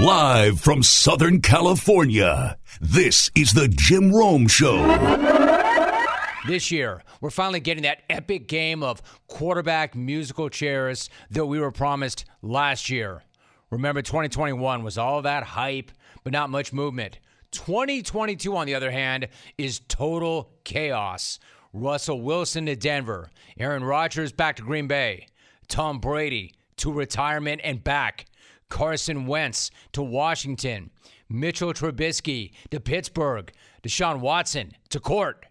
Live from Southern California, this is the Jim Rome Show. This year, we're finally getting that epic game of quarterback musical chairs that we were promised last year. Remember, 2021 was all that hype, but not much movement. 2022, on the other hand, is total chaos. Russell Wilson to Denver, Aaron Rodgers back to Green Bay, Tom Brady to retirement and back, Carson Wentz to Washington, Mitchell Trubisky to Pittsburgh, Deshaun Watson to court,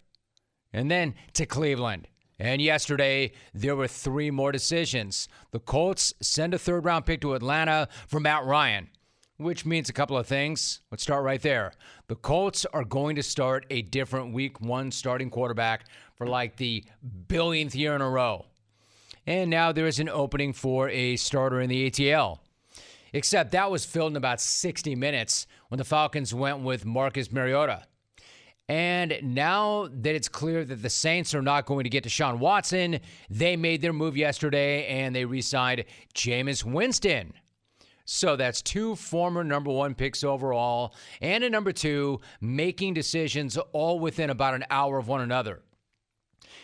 and then to Cleveland. And yesterday, there were three more decisions. The Colts send a third round pick to Atlanta for Matt Ryan, which means a couple of things. Let's start right there. The Colts are going to start a different week one starting quarterback for like the billionth year in a row. And now there is an opening for a starter in the ATL. Except that was filled in about 60 minutes when the Falcons went with Marcus Mariota. And now that it's clear that the Saints are not going to get Deshaun Watson, they made their move yesterday and they re signed Jameis Winston. So that's two former number one picks overall and a number two making decisions all within about an hour of one another.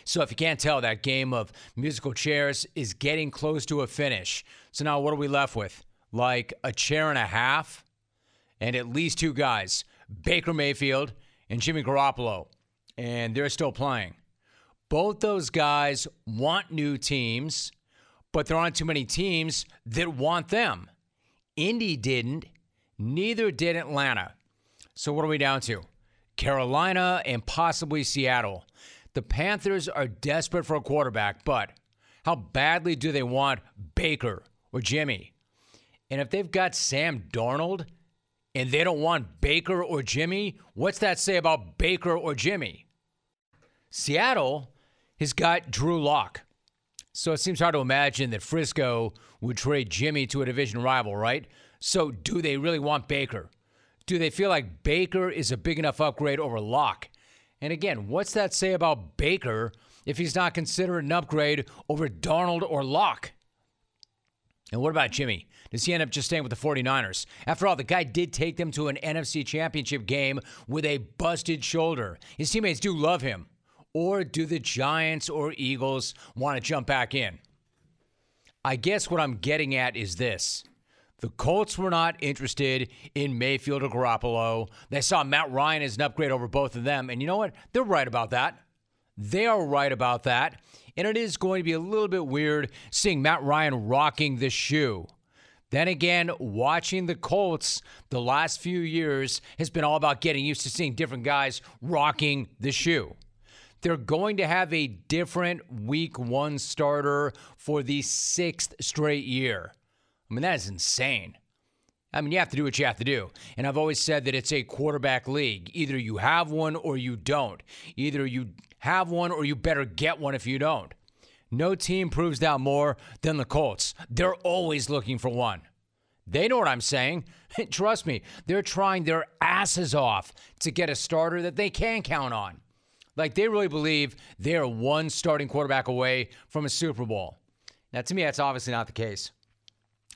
So if you can't tell, that game of musical chairs is getting close to a finish. So now what are we left with? Like a chair and a half and at least two guys, Baker Mayfield and Jimmy Garoppolo, and they're still playing. Both those guys want new teams, but there aren't too many teams that want them. Indy didn't, neither did Atlanta. So what are we down to? Carolina and possibly Seattle. The Panthers are desperate for a quarterback, but how badly do they want Baker or Jimmy? And if they've got Sam Darnold and they don't want Baker or Jimmy, what's that say about Baker or Jimmy? Seattle has got Drew Lock. So it seems hard to imagine that Frisco would trade Jimmy to a division rival, right? So do they really want Baker? Do they feel like Baker is a big enough upgrade over Lock? And again, what's that say about Baker if he's not considered an upgrade over Darnold or Lock? And what about Jimmy? Does he end up just staying with the 49ers? After all, the guy did take them to an NFC championship game with a busted shoulder. His teammates do love him. Or do the Giants or Eagles want to jump back in? I guess what I'm getting at is this. The Colts were not interested in Mayfield or Garoppolo. They saw Matt Ryan as an upgrade over both of them. And you know what? They're right about that. They are right about that. And it is going to be a little bit weird seeing Matt Ryan rocking the shoe. Then again, watching the Colts the last few years has been all about getting used to seeing different guys rocking the shoe. They're going to have a different week one starter for the sixth straight year. I mean, that is insane. I mean, you have to do what you have to do. And I've always said that it's a quarterback league. Either you have one or you don't. Either you have one or you better get one if you don't. No team proves that more than the Colts. They're always looking for one. They know what I'm saying. Trust me, they're trying their asses off to get a starter that they can count on. Like they really believe they're one starting quarterback away from a Super Bowl. Now, to me, that's obviously not the case.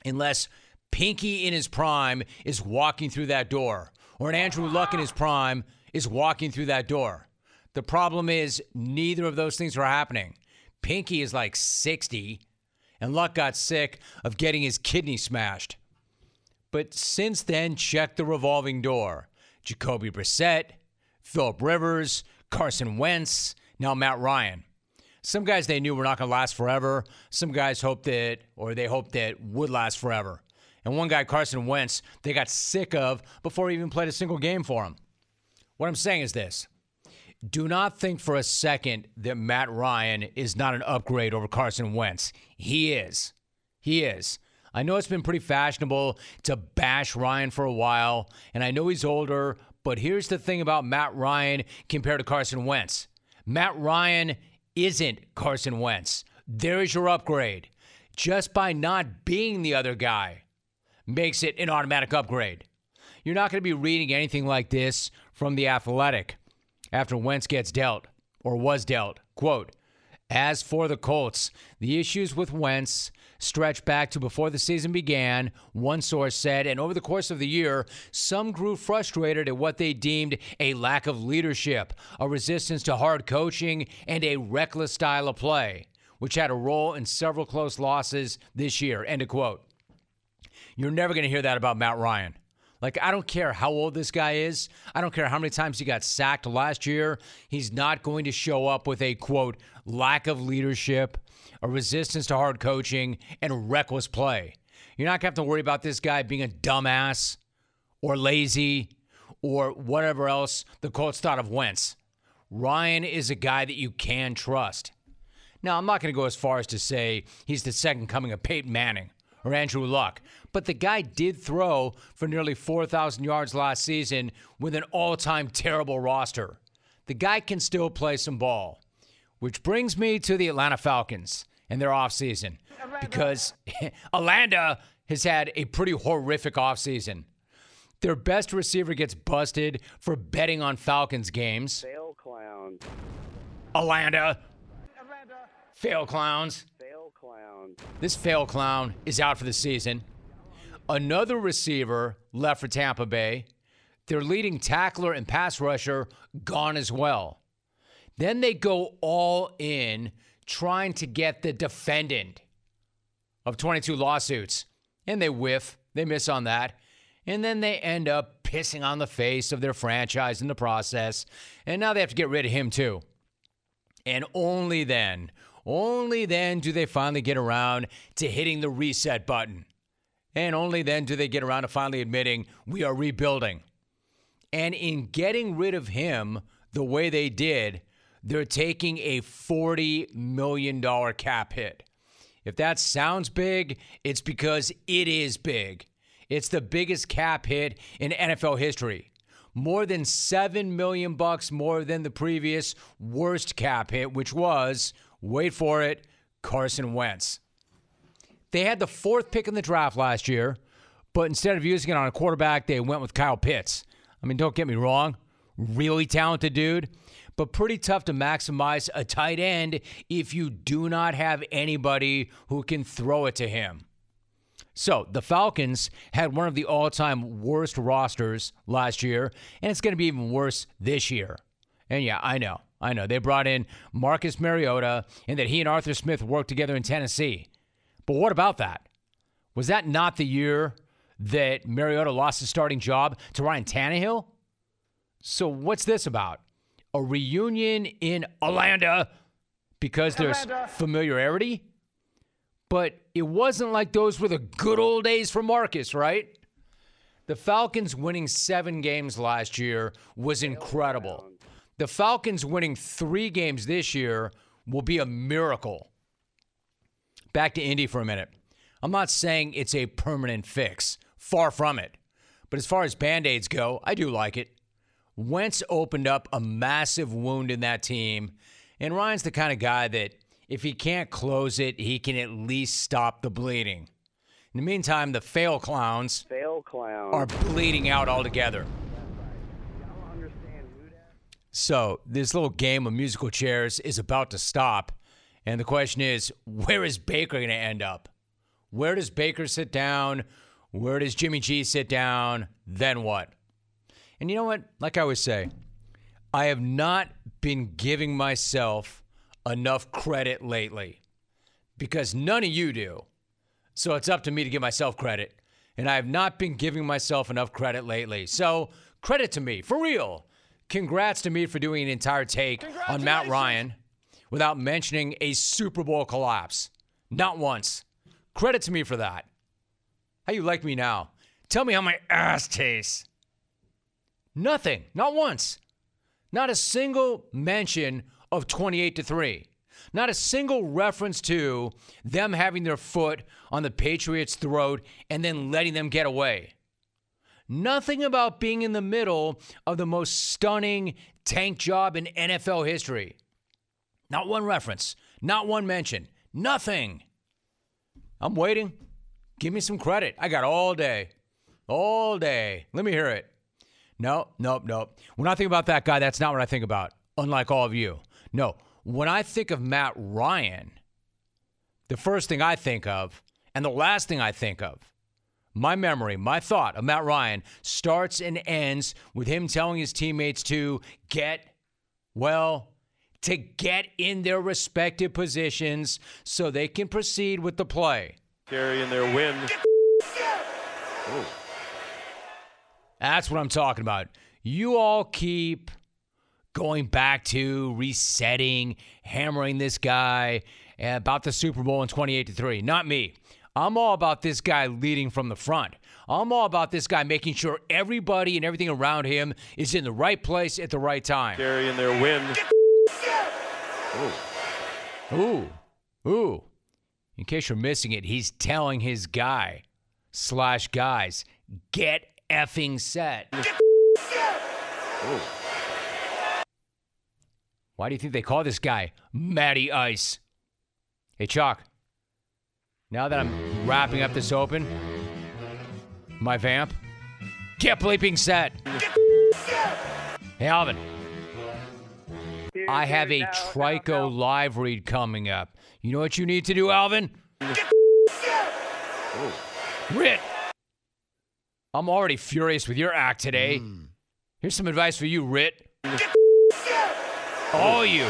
Unless Pinky in his prime is walking through that door, or an Andrew Luck in his prime is walking through that door. The problem is, neither of those things are happening. Pinky is like 60, and Luck got sick of getting his kidney smashed. But since then, check the revolving door. Jacoby Brissett, Philip Rivers, Carson Wentz, now Matt Ryan. Some guys they knew were not going to last forever. Some guys hoped that, or they hoped that would last forever. And one guy, Carson Wentz, they got sick of before he even played a single game for him. What I'm saying is this do not think for a second that Matt Ryan is not an upgrade over Carson Wentz. He is. He is. I know it's been pretty fashionable to bash Ryan for a while, and I know he's older, but here's the thing about Matt Ryan compared to Carson Wentz Matt Ryan isn't Carson Wentz. There is your upgrade. Just by not being the other guy makes it an automatic upgrade. You're not going to be reading anything like this from The Athletic after Wentz gets dealt or was dealt. Quote, as for the Colts, the issues with Wentz stretch back to before the season began, one source said, and over the course of the year, some grew frustrated at what they deemed a lack of leadership, a resistance to hard coaching, and a reckless style of play, which had a role in several close losses this year. End of quote. You're never going to hear that about Matt Ryan. Like, I don't care how old this guy is. I don't care how many times he got sacked last year. He's not going to show up with a quote, lack of leadership, a resistance to hard coaching, and reckless play. You're not going to have to worry about this guy being a dumbass or lazy or whatever else the Colts thought of Wentz. Ryan is a guy that you can trust. Now, I'm not going to go as far as to say he's the second coming of Peyton Manning or Andrew Luck. But the guy did throw for nearly 4,000 yards last season with an all time terrible roster. The guy can still play some ball. Which brings me to the Atlanta Falcons and their offseason. Because Atlanta has had a pretty horrific offseason. Their best receiver gets busted for betting on Falcons games. Fail clown. Atlanta. Fail clowns. Fail clown. This fail clown is out for the season. Another receiver left for Tampa Bay. Their leading tackler and pass rusher gone as well. Then they go all in trying to get the defendant of 22 lawsuits. And they whiff, they miss on that. And then they end up pissing on the face of their franchise in the process. And now they have to get rid of him too. And only then, only then do they finally get around to hitting the reset button. And only then do they get around to finally admitting we are rebuilding. And in getting rid of him the way they did, they're taking a $40 million cap hit. If that sounds big, it's because it is big. It's the biggest cap hit in NFL history. More than 7 million bucks more than the previous worst cap hit, which was, wait for it, Carson Wentz. They had the fourth pick in the draft last year, but instead of using it on a quarterback, they went with Kyle Pitts. I mean, don't get me wrong, really talented dude, but pretty tough to maximize a tight end if you do not have anybody who can throw it to him. So the Falcons had one of the all time worst rosters last year, and it's going to be even worse this year. And yeah, I know, I know. They brought in Marcus Mariota, and that he and Arthur Smith worked together in Tennessee. But what about that? Was that not the year that Mariota lost his starting job to Ryan Tannehill? So what's this about? A reunion in Atlanta because there's familiarity? But it wasn't like those were the good old days for Marcus, right? The Falcons winning seven games last year was incredible. The Falcons winning three games this year will be a miracle. Back to Indy for a minute. I'm not saying it's a permanent fix, far from it. But as far as band aids go, I do like it. Wentz opened up a massive wound in that team, and Ryan's the kind of guy that if he can't close it, he can at least stop the bleeding. In the meantime, the fail clowns Fail clown. are bleeding out altogether. I don't understand who that. So, this little game of musical chairs is about to stop. And the question is, where is Baker going to end up? Where does Baker sit down? Where does Jimmy G sit down? Then what? And you know what? Like I always say, I have not been giving myself enough credit lately because none of you do. So it's up to me to give myself credit. And I have not been giving myself enough credit lately. So credit to me, for real. Congrats to me for doing an entire take on Matt Ryan without mentioning a Super Bowl collapse. Not once. Credit to me for that. How you like me now? Tell me how my ass tastes. Nothing. Not once. Not a single mention of 28 to 3. Not a single reference to them having their foot on the Patriots' throat and then letting them get away. Nothing about being in the middle of the most stunning tank job in NFL history. Not one reference, not one mention, nothing. I'm waiting. Give me some credit. I got all day. All day. Let me hear it. No, nope, nope. When I think about that guy, that's not what I think about, unlike all of you. No, when I think of Matt Ryan, the first thing I think of And the last thing I think of, my memory, my thought of Matt Ryan starts and ends with him telling his teammates to get, well, to get in their respective positions so they can proceed with the play. Carrying their win. That's what I'm talking about. You all keep going back to resetting, hammering this guy about the Super Bowl in 28 to 3. Not me. I'm all about this guy leading from the front. I'm all about this guy making sure everybody and everything around him is in the right place at the right time. Carrying their win. Ooh, ooh. In case you're missing it, he's telling his guy slash guys, get effing set. Why do you think they call this guy Matty Ice? Hey, Chuck. Now that I'm wrapping up this open, my vamp, get bleeping set. Hey, Alvin. I have a Trico live read coming up. You know what you need to do, Alvin? Rit. I'm already furious with your act today. Here's some advice for you, Rit. All you.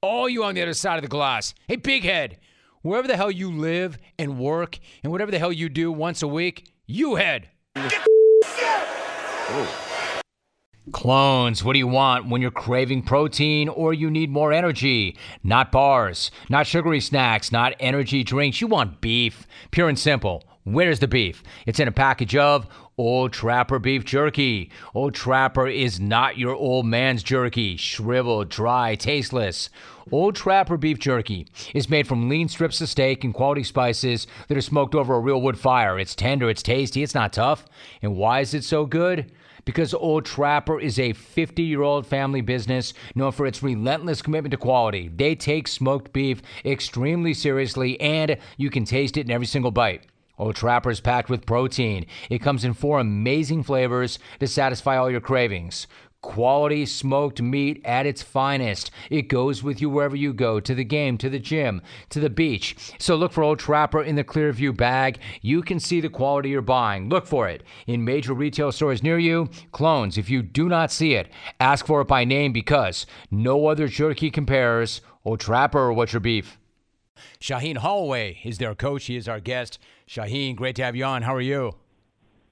All you on the other side of the glass. Hey, big head. Wherever the hell you live and work and whatever the hell you do once a week, you head. Clones, what do you want when you're craving protein or you need more energy? Not bars, not sugary snacks, not energy drinks. You want beef. Pure and simple. Where's the beef? It's in a package of Old Trapper beef jerky. Old Trapper is not your old man's jerky, shriveled, dry, tasteless. Old Trapper beef jerky is made from lean strips of steak and quality spices that are smoked over a real wood fire. It's tender, it's tasty, it's not tough. And why is it so good? Because Old Trapper is a 50 year old family business known for its relentless commitment to quality. They take smoked beef extremely seriously, and you can taste it in every single bite. Old Trapper is packed with protein. It comes in four amazing flavors to satisfy all your cravings. Quality smoked meat at its finest. It goes with you wherever you go to the game, to the gym, to the beach. So look for Old Trapper in the Clearview bag. You can see the quality you're buying. Look for it in major retail stores near you. Clones, if you do not see it, ask for it by name because no other jerky compares. Old Trapper, what's your beef? Shaheen Holloway is their coach. He is our guest. Shaheen, great to have you on. How are you?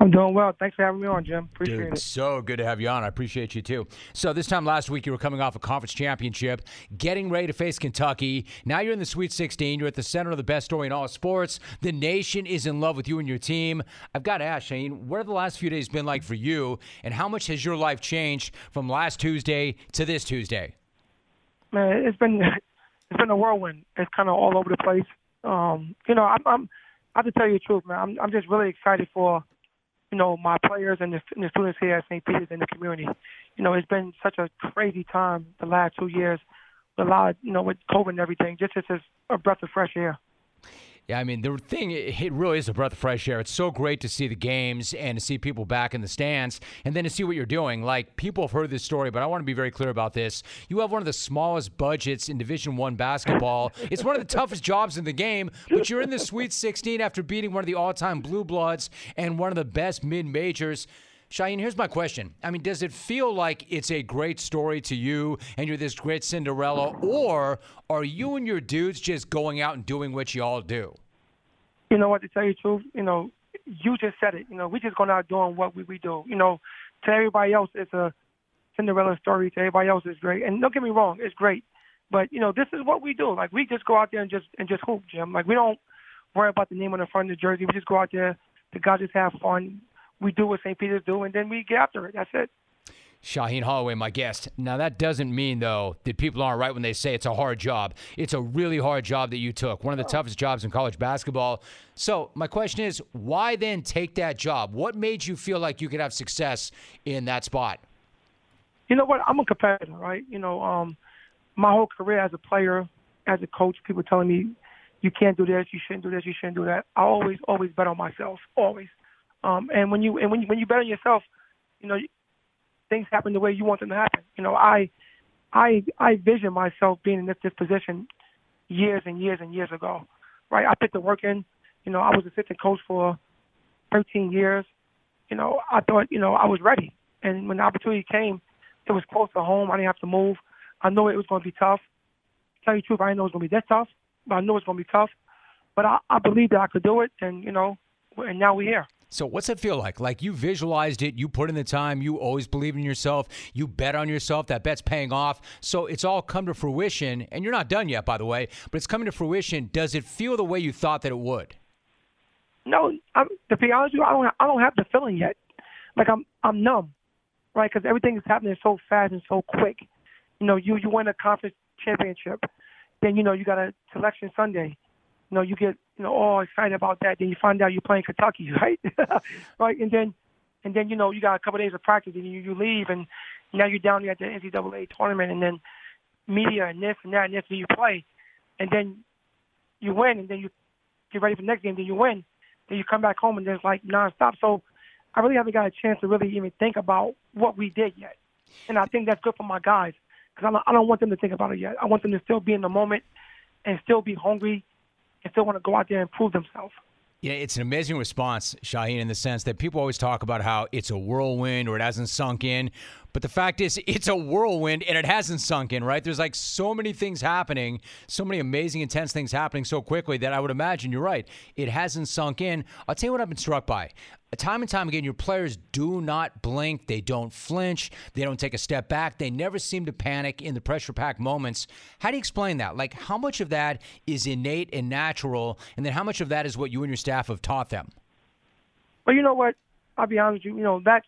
I'm doing well. Thanks for having me on, Jim. Appreciate Dude, it. so good to have you on. I appreciate you too. So this time last week, you were coming off a conference championship, getting ready to face Kentucky. Now you're in the Sweet 16. You're at the center of the best story in all sports. The nation is in love with you and your team. I've got to ask, Shane, what have the last few days been like for you, and how much has your life changed from last Tuesday to this Tuesday? Man, it's been it's been a whirlwind. It's kind of all over the place. Um, you know, I'm, I'm I have to tell you the truth, man. I'm I'm just really excited for you know my players and the, and the students here at St. Peter's and the community. You know, it's been such a crazy time the last two years. With a lot, of, you know, with COVID and everything. Just it's just a breath of fresh air. Yeah, I mean, the thing, it really is a breath of fresh air. It's so great to see the games and to see people back in the stands and then to see what you're doing. Like, people have heard this story, but I want to be very clear about this. You have one of the smallest budgets in Division One basketball. it's one of the toughest jobs in the game, but you're in the Sweet 16 after beating one of the all time Blue Bloods and one of the best mid majors. Shaheen, here's my question. I mean, does it feel like it's a great story to you and you're this great Cinderella, or are you and your dudes just going out and doing what you all do? You know what? To tell you the truth, you know, you just said it. You know, we just going out doing what we, we do. You know, to everybody else, it's a Cinderella story. To everybody else, it's great. And don't get me wrong, it's great. But you know, this is what we do. Like we just go out there and just and just hoop, Jim. Like we don't worry about the name on the front of the jersey. We just go out there. The guys just have fun. We do what St. Peter's do, and then we get after it. That's it. Shaheen Holloway, my guest. Now, that doesn't mean, though, that people aren't right when they say it's a hard job. It's a really hard job that you took, one of the toughest jobs in college basketball. So, my question is why then take that job? What made you feel like you could have success in that spot? You know what? I'm a competitor, right? You know, um, my whole career as a player, as a coach, people telling me, you can't do this, you shouldn't do this, you shouldn't do that. I always, always bet on myself, always. Um, and when you and when you, when you bet on yourself, you know, things happen the way you want them to happen. You know, I I I vision myself being in this, this position years and years and years ago. Right? I put the work in You know, I was assistant coach for 13 years. You know, I thought, you know, I was ready. And when the opportunity came, it was close to home. I didn't have to move. I knew it was going to be tough. tell you the truth, I didn't know it was going to be that tough, but I knew it was going to be tough. But I, I believed that I could do it, and you know, and now we're here. So what's it feel like? Like you visualized it, you put in the time, you always believe in yourself, you bet on yourself, that bet's paying off. So it's all come to fruition, and you're not done yet, by the way, but it's coming to fruition. Does it feel the way you thought that it would? No, I'm, to be honest with you, I don't I don't have the feeling yet. Like I'm I'm numb, right? Because everything is happening so fast and so quick. You know, you you win a conference championship, then you know you got a selection Sunday. You know, you get you know all excited about that. Then you find out you're playing Kentucky, right? right, and then and then you know you got a couple of days of practice, and you you leave, and now you're down there at the NCAA tournament, and then media and this and that and this, and you play, and then you win, and then you get ready for the next game, then you win, then you come back home, and then it's like nonstop. So I really haven't got a chance to really even think about what we did yet, and I think that's good for my guys because I don't, I don't want them to think about it yet. I want them to still be in the moment and still be hungry and still want to go out there and prove themselves. Yeah, it's an amazing response, Shaheen, in the sense that people always talk about how it's a whirlwind or it hasn't sunk in. But the fact is, it's a whirlwind and it hasn't sunk in, right? There's like so many things happening, so many amazing, intense things happening so quickly that I would imagine you're right. It hasn't sunk in. I'll tell you what I've been struck by. Time and time again, your players do not blink. They don't flinch. They don't take a step back. They never seem to panic in the pressure packed moments. How do you explain that? Like, how much of that is innate and natural? And then how much of that is what you and your staff have taught them? Well, you know what? I'll be honest with you. You know, that's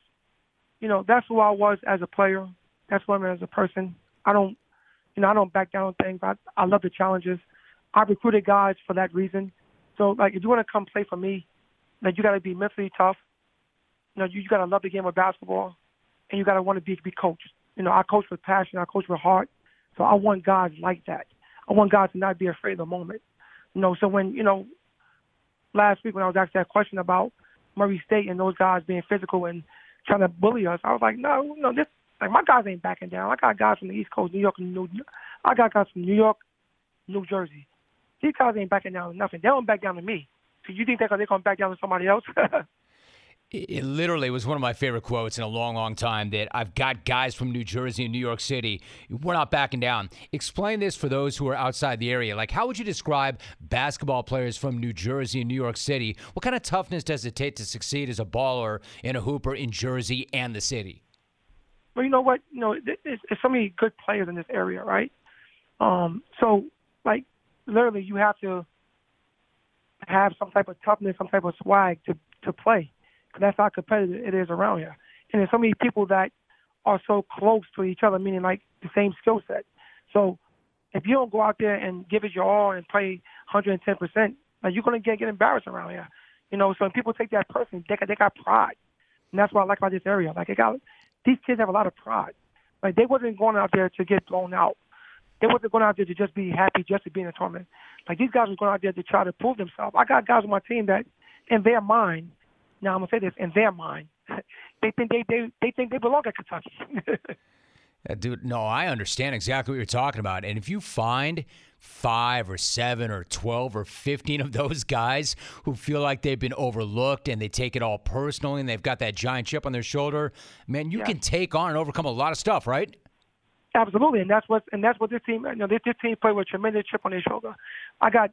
you know, that's who I was as a player. That's who I'm as a person. I don't, you know, I don't back down on things. I, I love the challenges. I recruited guys for that reason. So, like, if you want to come play for me, like, you got to be mentally tough. You know, you, you got to love the game of basketball, and you got to want to be be coached. You know, I coach with passion. I coach with heart. So I want guys like that. I want guys to not be afraid of the moment. You know, so when you know, last week when I was asked that question about Murray State and those guys being physical and trying to bully us. I was like, no, no, this like my guys ain't backing down. I got guys from the East Coast, New York, New. I got guys from New York, New Jersey. These guys ain't backing down nothing. They don't back down to me. So you think they're gonna back down to somebody else? It literally was one of my favorite quotes in a long, long time that I've got guys from New Jersey and New York City. We're not backing down. Explain this for those who are outside the area. Like, how would you describe basketball players from New Jersey and New York City? What kind of toughness does it take to succeed as a baller and a hooper in Jersey and the city? Well, you know what? You know, there's, so many good players in this area, right? Um, so, like, literally, you have to have some type of toughness, some type of swag to to play that's how competitive it is around here. And there's so many people that are so close to each other, meaning like the same skill set. So if you don't go out there and give it your all and play 110%, like you're gonna get get embarrassed around here. You know, so when people take that person, they got, they got pride, and that's what I like about this area. Like it got these kids have a lot of pride. Like they wasn't going out there to get blown out. They wasn't going out there to just be happy just to be in a tournament. Like these guys were going out there to try to prove themselves. I got guys on my team that, in their mind, now I'm gonna say this in their mind, they think they they they think they belong at Kentucky. Uh, dude, no, I understand exactly what you're talking about. And if you find five or seven or 12 or 15 of those guys who feel like they've been overlooked and they take it all personally and they've got that giant chip on their shoulder, man, you yeah. can take on and overcome a lot of stuff, right? Absolutely, and that's what and that's what this team. You know, this, this team played with a tremendous chip on their shoulder. I got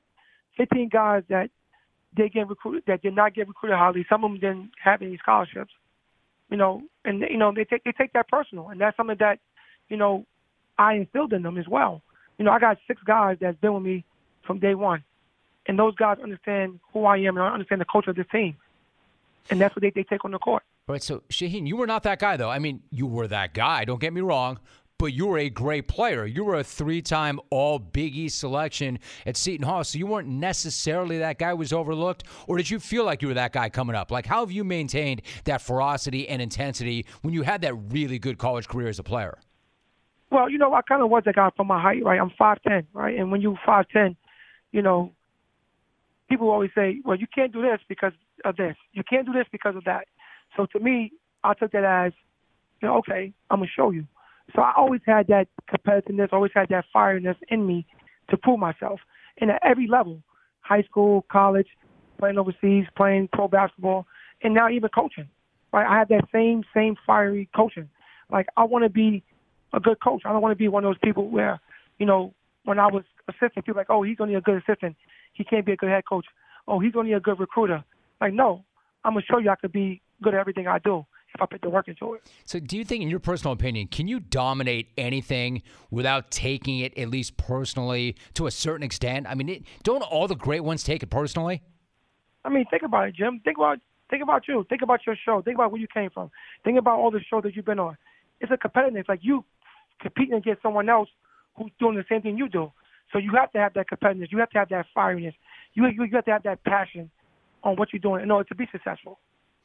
15 guys that they get recruited that did not get recruited highly. Some of them didn't have any scholarships. You know, and you know they take they take that personal, and that's something that you know I instilled in them as well. You know, I got six guys that's been with me from day one, and those guys understand who I am and understand the culture of this team, and that's what they, they take on the court. Right. So Shaheen, you were not that guy, though. I mean, you were that guy. Don't get me wrong, but you were a great player. You were a three time All Big East selection at Seton Hall, so you weren't necessarily that guy was overlooked, or did you feel like you were that guy coming up? Like, how have you maintained that ferocity and intensity when you had that really good college career as a player? Well, you know, I kind of was that guy from my height, right? I'm 5'10, right? And when you're 5'10, you know, people always say, well, you can't do this because of this. You can't do this because of that. So to me, I took that as, you know, okay, I'm to show you. So I always had that competitiveness, always had that fireness in me to prove myself. And at every level, high school, college, playing overseas, playing pro basketball, and now even coaching. Right, I have that same same fiery coaching. Like I want to be a good coach. I don't want to be one of those people where, you know, when I was assistant, people like, oh, he's only a good assistant. He can't be a good head coach. Oh, he's only a good recruiter. Like, no, I'm gonna show you I could be good at everything I do if I put the work into it. So, do you think, in your personal opinion, can you dominate anything without taking it at least personally to a certain extent? I mean, it, don't all the great ones take it personally? I mean, think about it, Jim. Think about think about you. Think about your show. Think about where you came from. Think about all the shows that you've been on. It's a competitiveness. Like you competing against someone else who's doing the same thing you do. So you have to have that competitiveness. You have to have that fireness. You you, you have to have that passion on what you're doing in order to be successful.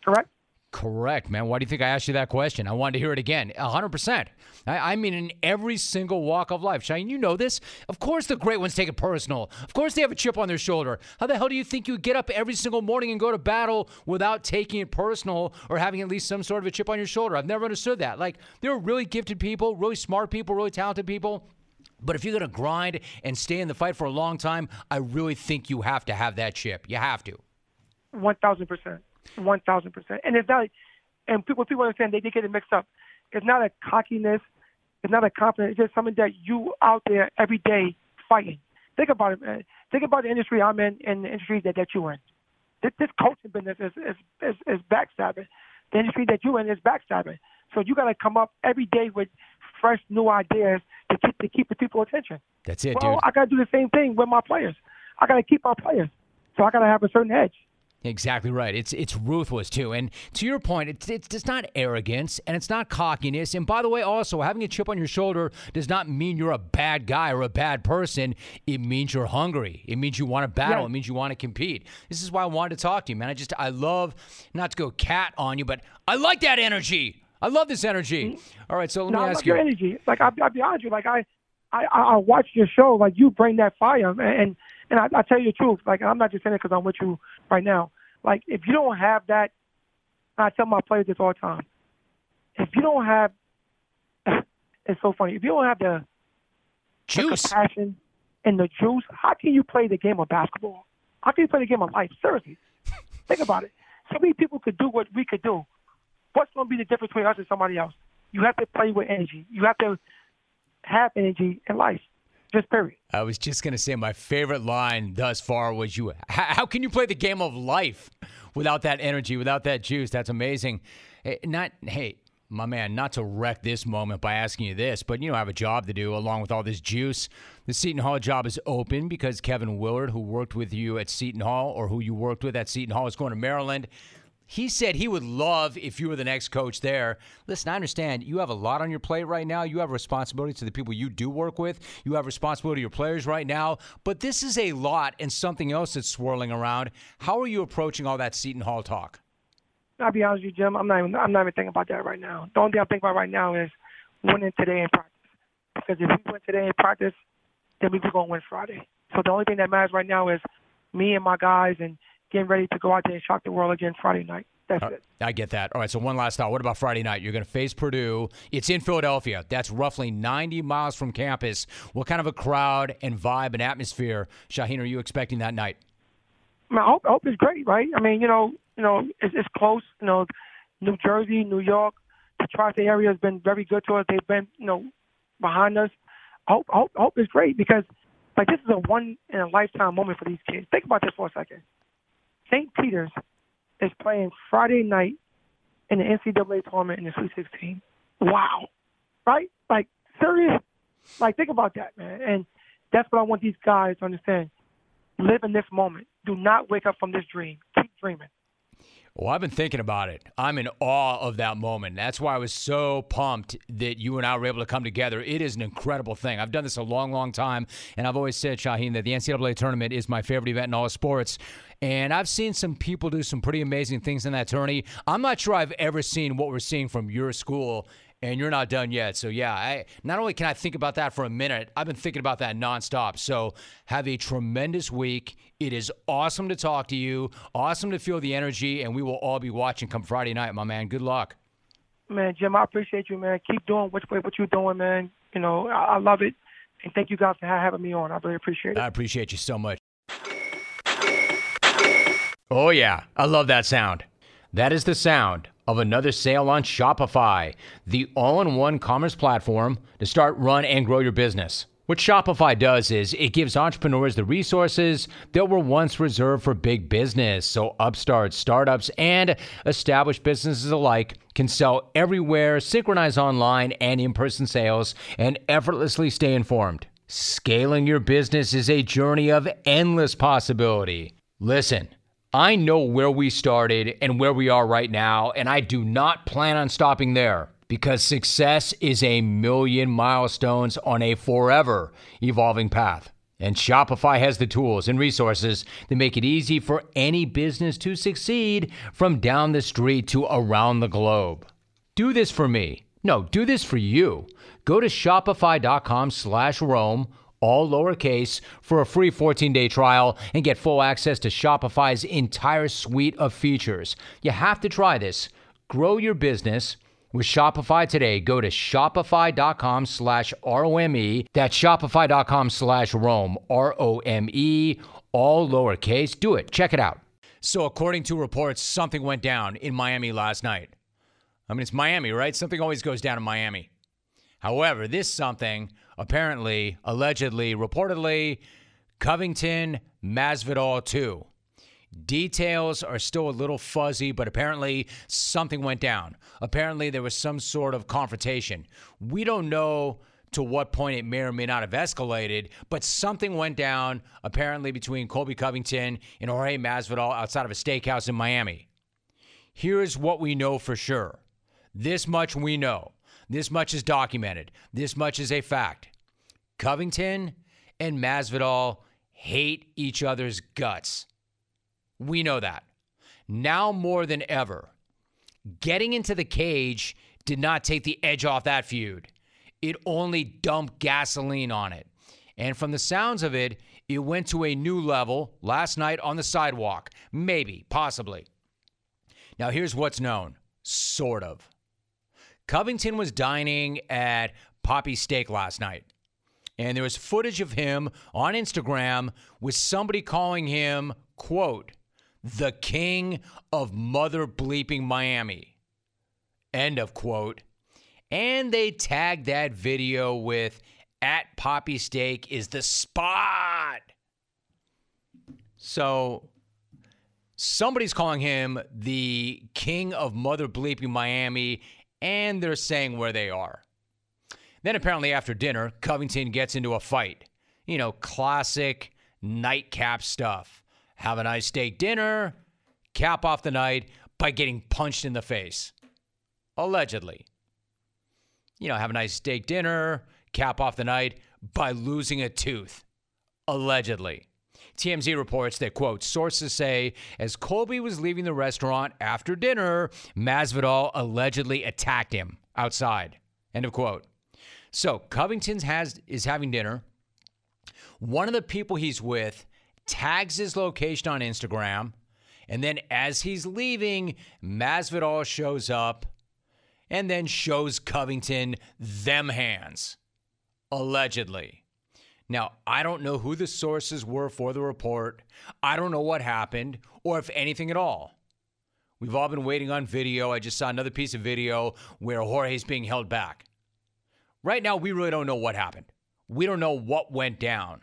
Correct? Correct, man. Why do you think I asked you that question? I wanted to hear it again. 100%. I, I mean, in every single walk of life. Shane, you know this. Of course, the great ones take it personal. Of course, they have a chip on their shoulder. How the hell do you think you get up every single morning and go to battle without taking it personal or having at least some sort of a chip on your shoulder? I've never understood that. Like, there are really gifted people, really smart people, really talented people. But if you're going to grind and stay in the fight for a long time, I really think you have to have that chip. You have to. One thousand percent. One thousand percent. And it's not. And people people understand they, they get it mixed up. It's not a cockiness. It's not a confidence. It's just something that you out there every day fighting. Think about it, man. Think about the industry I'm in and the industry that, that you're in. This, this coaching business is, is, is, is backstabbing. The industry that you're in is backstabbing. So you got to come up every day with fresh new ideas to keep to keep the people attention. That's it, well, dude. I got to do the same thing with my players. I got to keep my players. So I got to have a certain edge. Exactly right. It's it's ruthless too. And to your point, it's it's just not arrogance and it's not cockiness. And by the way, also having a chip on your shoulder does not mean you're a bad guy or a bad person. It means you're hungry. It means you want to battle. Yeah. It means you want to compete. This is why I wanted to talk to you, man. I just I love not to go cat on you, but I like that energy. I love this energy. Mm-hmm. All right, so let No, me I ask love you. your energy. Like I'll, I'll be honest with you. Like I, I, I I watch your show. Like you bring that fire, and and, and I, I tell you the truth. Like I'm not just saying it because I'm with you right now. Like if you don't have that, I tell my players this all the time. If you don't have, it's so funny. If you don't have the, the Juice. compassion and the juice, how can you play the game of basketball? How can you play the game of life? Seriously, think about it. So many people could do what we could do. What's going to be the difference between us and somebody else? You have to play with energy. You have to have energy in life. Just. I was just gonna say my favorite line thus far was you. How, how can you play the game of life without that energy, without that juice? That's amazing. Eh, Not hey, my man, not to wreck this moment by asking you this, but you know I have a job to do along with all this juice. The Seton Hall job is open because Kevin Willard, who worked with you at Seton Hall or who you worked with at Seton Hall, is going to Maryland. He said he would love if you were the next coach there. Listen, I understand you have a lot on your plate right now. You have responsibility to the people you do work with. You have responsibility to your players right now. But this is a lot and something else that's swirling around. How are you approaching all that Seton Hall talk? I'll be honest with you, Jim. I'm not even. I'm not even thinking about that right now. The only thing I'm thinking about right now is winning today in practice. Because if we win today in practice, then we are gonna win Friday. So the only thing that matters right now is me and my guys and getting ready to go out there and shock the world again Friday night. That's uh, it. I get that. All right, so one last thought. What about Friday night? You're going to face Purdue. It's in Philadelphia. That's roughly 90 miles from campus. What kind of a crowd and vibe and atmosphere, Shaheen, are you expecting that night? I hope, I hope it's great, right? I mean, you know, you know, it's, it's close. You know, New Jersey, New York, the tri-state area has been very good to us. They've been, you know, behind us. I hope, I hope, I hope it's great because, like, this is a one in a lifetime moment for these kids. Think about this for a second. St. Peter's is playing Friday night in the NCAA tournament in the Sweet 16. Wow, right? Like, serious? Like, think about that, man. And that's what I want these guys to understand. Live in this moment. Do not wake up from this dream. Keep dreaming. Well, I've been thinking about it. I'm in awe of that moment. That's why I was so pumped that you and I were able to come together. It is an incredible thing. I've done this a long, long time, and I've always said, Shaheen, that the NCAA tournament is my favorite event in all sports. And I've seen some people do some pretty amazing things in that tourney. I'm not sure I've ever seen what we're seeing from your school and you're not done yet. So yeah, I not only can I think about that for a minute, I've been thinking about that nonstop. So have a tremendous week. It is awesome to talk to you. Awesome to feel the energy, and we will all be watching come Friday night, my man. Good luck. Man, Jim, I appreciate you, man. Keep doing what, what you're doing, man. You know, I, I love it. And thank you guys for having me on. I really appreciate it. I appreciate you so much. Oh, yeah, I love that sound. That is the sound of another sale on Shopify, the all in one commerce platform to start, run, and grow your business. What Shopify does is it gives entrepreneurs the resources that were once reserved for big business. So, upstarts, startups, and established businesses alike can sell everywhere, synchronize online and in person sales, and effortlessly stay informed. Scaling your business is a journey of endless possibility. Listen. I know where we started and where we are right now, and I do not plan on stopping there because success is a million milestones on a forever evolving path. And Shopify has the tools and resources that make it easy for any business to succeed from down the street to around the globe. Do this for me. No, do this for you. Go to shopify.com slash Rome all lowercase, for a free 14 day trial and get full access to Shopify's entire suite of features. You have to try this. Grow your business with Shopify today. Go to shopify.com slash ROME. That's shopify.com slash Rome, R O M E, all lowercase. Do it. Check it out. So, according to reports, something went down in Miami last night. I mean, it's Miami, right? Something always goes down in Miami. However, this something apparently, allegedly, reportedly, Covington Masvidal 2. Details are still a little fuzzy, but apparently something went down. Apparently there was some sort of confrontation. We don't know to what point it may or may not have escalated, but something went down apparently between Colby Covington and Jorge Masvidal outside of a steakhouse in Miami. Here's what we know for sure. This much we know. This much is documented. This much is a fact. Covington and Masvidal hate each other's guts. We know that. Now more than ever, getting into the cage did not take the edge off that feud. It only dumped gasoline on it. And from the sounds of it, it went to a new level last night on the sidewalk. Maybe, possibly. Now, here's what's known sort of. Covington was dining at Papi Steak last night. And there was footage of him on Instagram with somebody calling him, quote, the king of mother bleeping Miami. End of quote. And they tagged that video with at Papi Steak is the spot. So somebody's calling him the king of mother bleeping Miami and they're saying where they are. Then apparently after dinner, Covington gets into a fight. You know, classic nightcap stuff. Have a nice steak dinner, cap off the night by getting punched in the face. Allegedly. You know, have a nice steak dinner, cap off the night by losing a tooth. Allegedly. TMZ reports that, quote, sources say as Colby was leaving the restaurant after dinner, Masvidal allegedly attacked him outside. End of quote. So Covington has is having dinner. One of the people he's with tags his location on Instagram. And then as he's leaving, Masvidal shows up and then shows Covington them hands. Allegedly. Now, I don't know who the sources were for the report. I don't know what happened or if anything at all. We've all been waiting on video. I just saw another piece of video where Jorge's being held back. Right now, we really don't know what happened. We don't know what went down.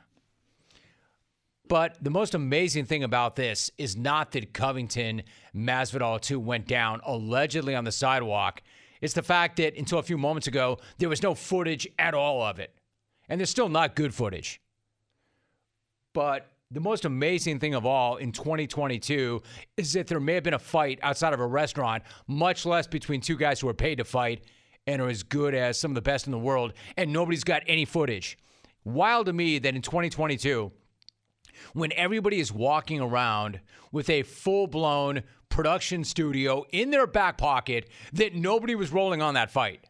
But the most amazing thing about this is not that Covington Masvidal 2 went down allegedly on the sidewalk. It's the fact that until a few moments ago, there was no footage at all of it. And there's still not good footage. But the most amazing thing of all in 2022 is that there may have been a fight outside of a restaurant, much less between two guys who are paid to fight and are as good as some of the best in the world, and nobody's got any footage. Wild to me that in 2022, when everybody is walking around with a full blown production studio in their back pocket, that nobody was rolling on that fight.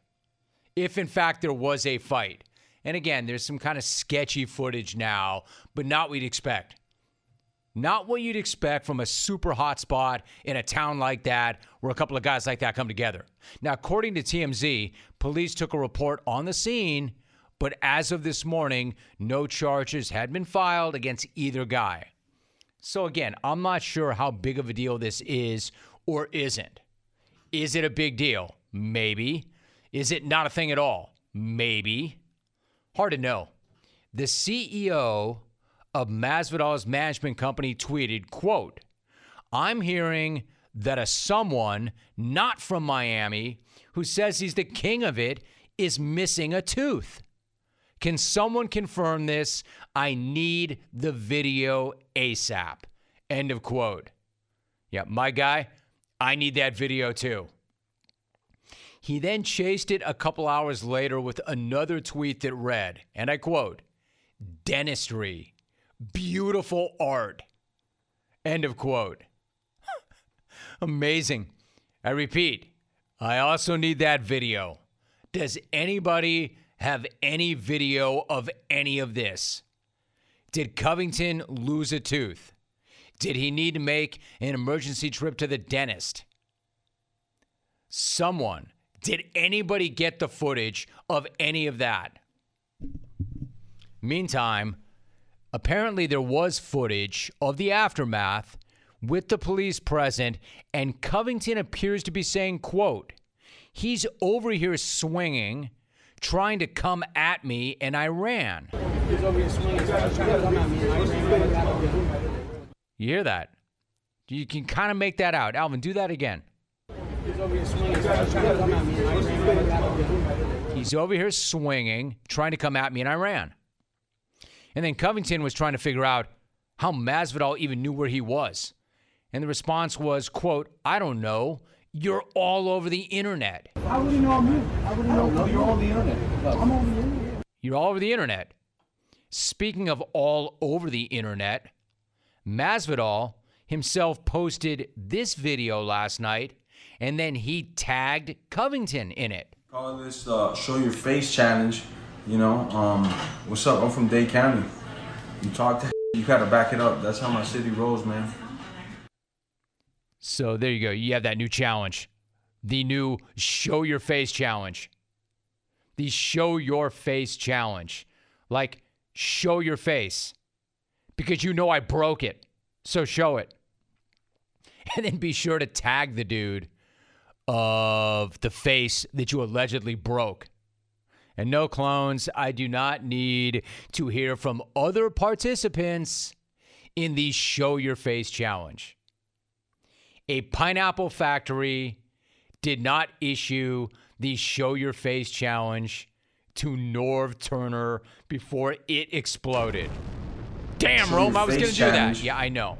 If in fact there was a fight. And again, there's some kind of sketchy footage now, but not what you'd expect. Not what you'd expect from a super hot spot in a town like that where a couple of guys like that come together. Now, according to TMZ, police took a report on the scene, but as of this morning, no charges had been filed against either guy. So, again, I'm not sure how big of a deal this is or isn't. Is it a big deal? Maybe. Is it not a thing at all? Maybe. Hard to know. The CEO of Masvidal's management company tweeted, quote, I'm hearing that a someone not from Miami who says he's the king of it is missing a tooth. Can someone confirm this? I need the video ASAP. End of quote. Yeah, my guy, I need that video too. He then chased it a couple hours later with another tweet that read, and I quote, dentistry, beautiful art. End of quote. Amazing. I repeat, I also need that video. Does anybody have any video of any of this? Did Covington lose a tooth? Did he need to make an emergency trip to the dentist? Someone, did anybody get the footage of any of that? Meantime, apparently there was footage of the aftermath with the police present and Covington appears to be saying, quote, he's over here swinging, trying to come at me, and I ran. You hear that? You can kind of make that out. Alvin, do that again. He's over here swinging, trying to come at me, and I ran. And then Covington was trying to figure out how Masvidal even knew where he was. And the response was, quote, I don't know. You're all over the internet. How would he know I'm you? How would he know no, you're all over the internet? I'm over the internet. You're all over the internet. Speaking of all over the internet, Masvidal himself posted this video last night, and then he tagged Covington in it. Call this uh, "Show Your Face" challenge. You know, um, what's up? I'm from Dade County. You talk to, you gotta back it up. That's how my city rolls, man. So there you go. You have that new challenge, the new "Show Your Face" challenge. The "Show Your Face" challenge, like show your face, because you know I broke it, so show it, and then be sure to tag the dude of the face that you allegedly broke. And no clones, I do not need to hear from other participants in the Show Your Face challenge. A pineapple factory did not issue the Show Your Face challenge to Norv Turner before it exploded. Damn, Rome, I was going to do that. Yeah, I know.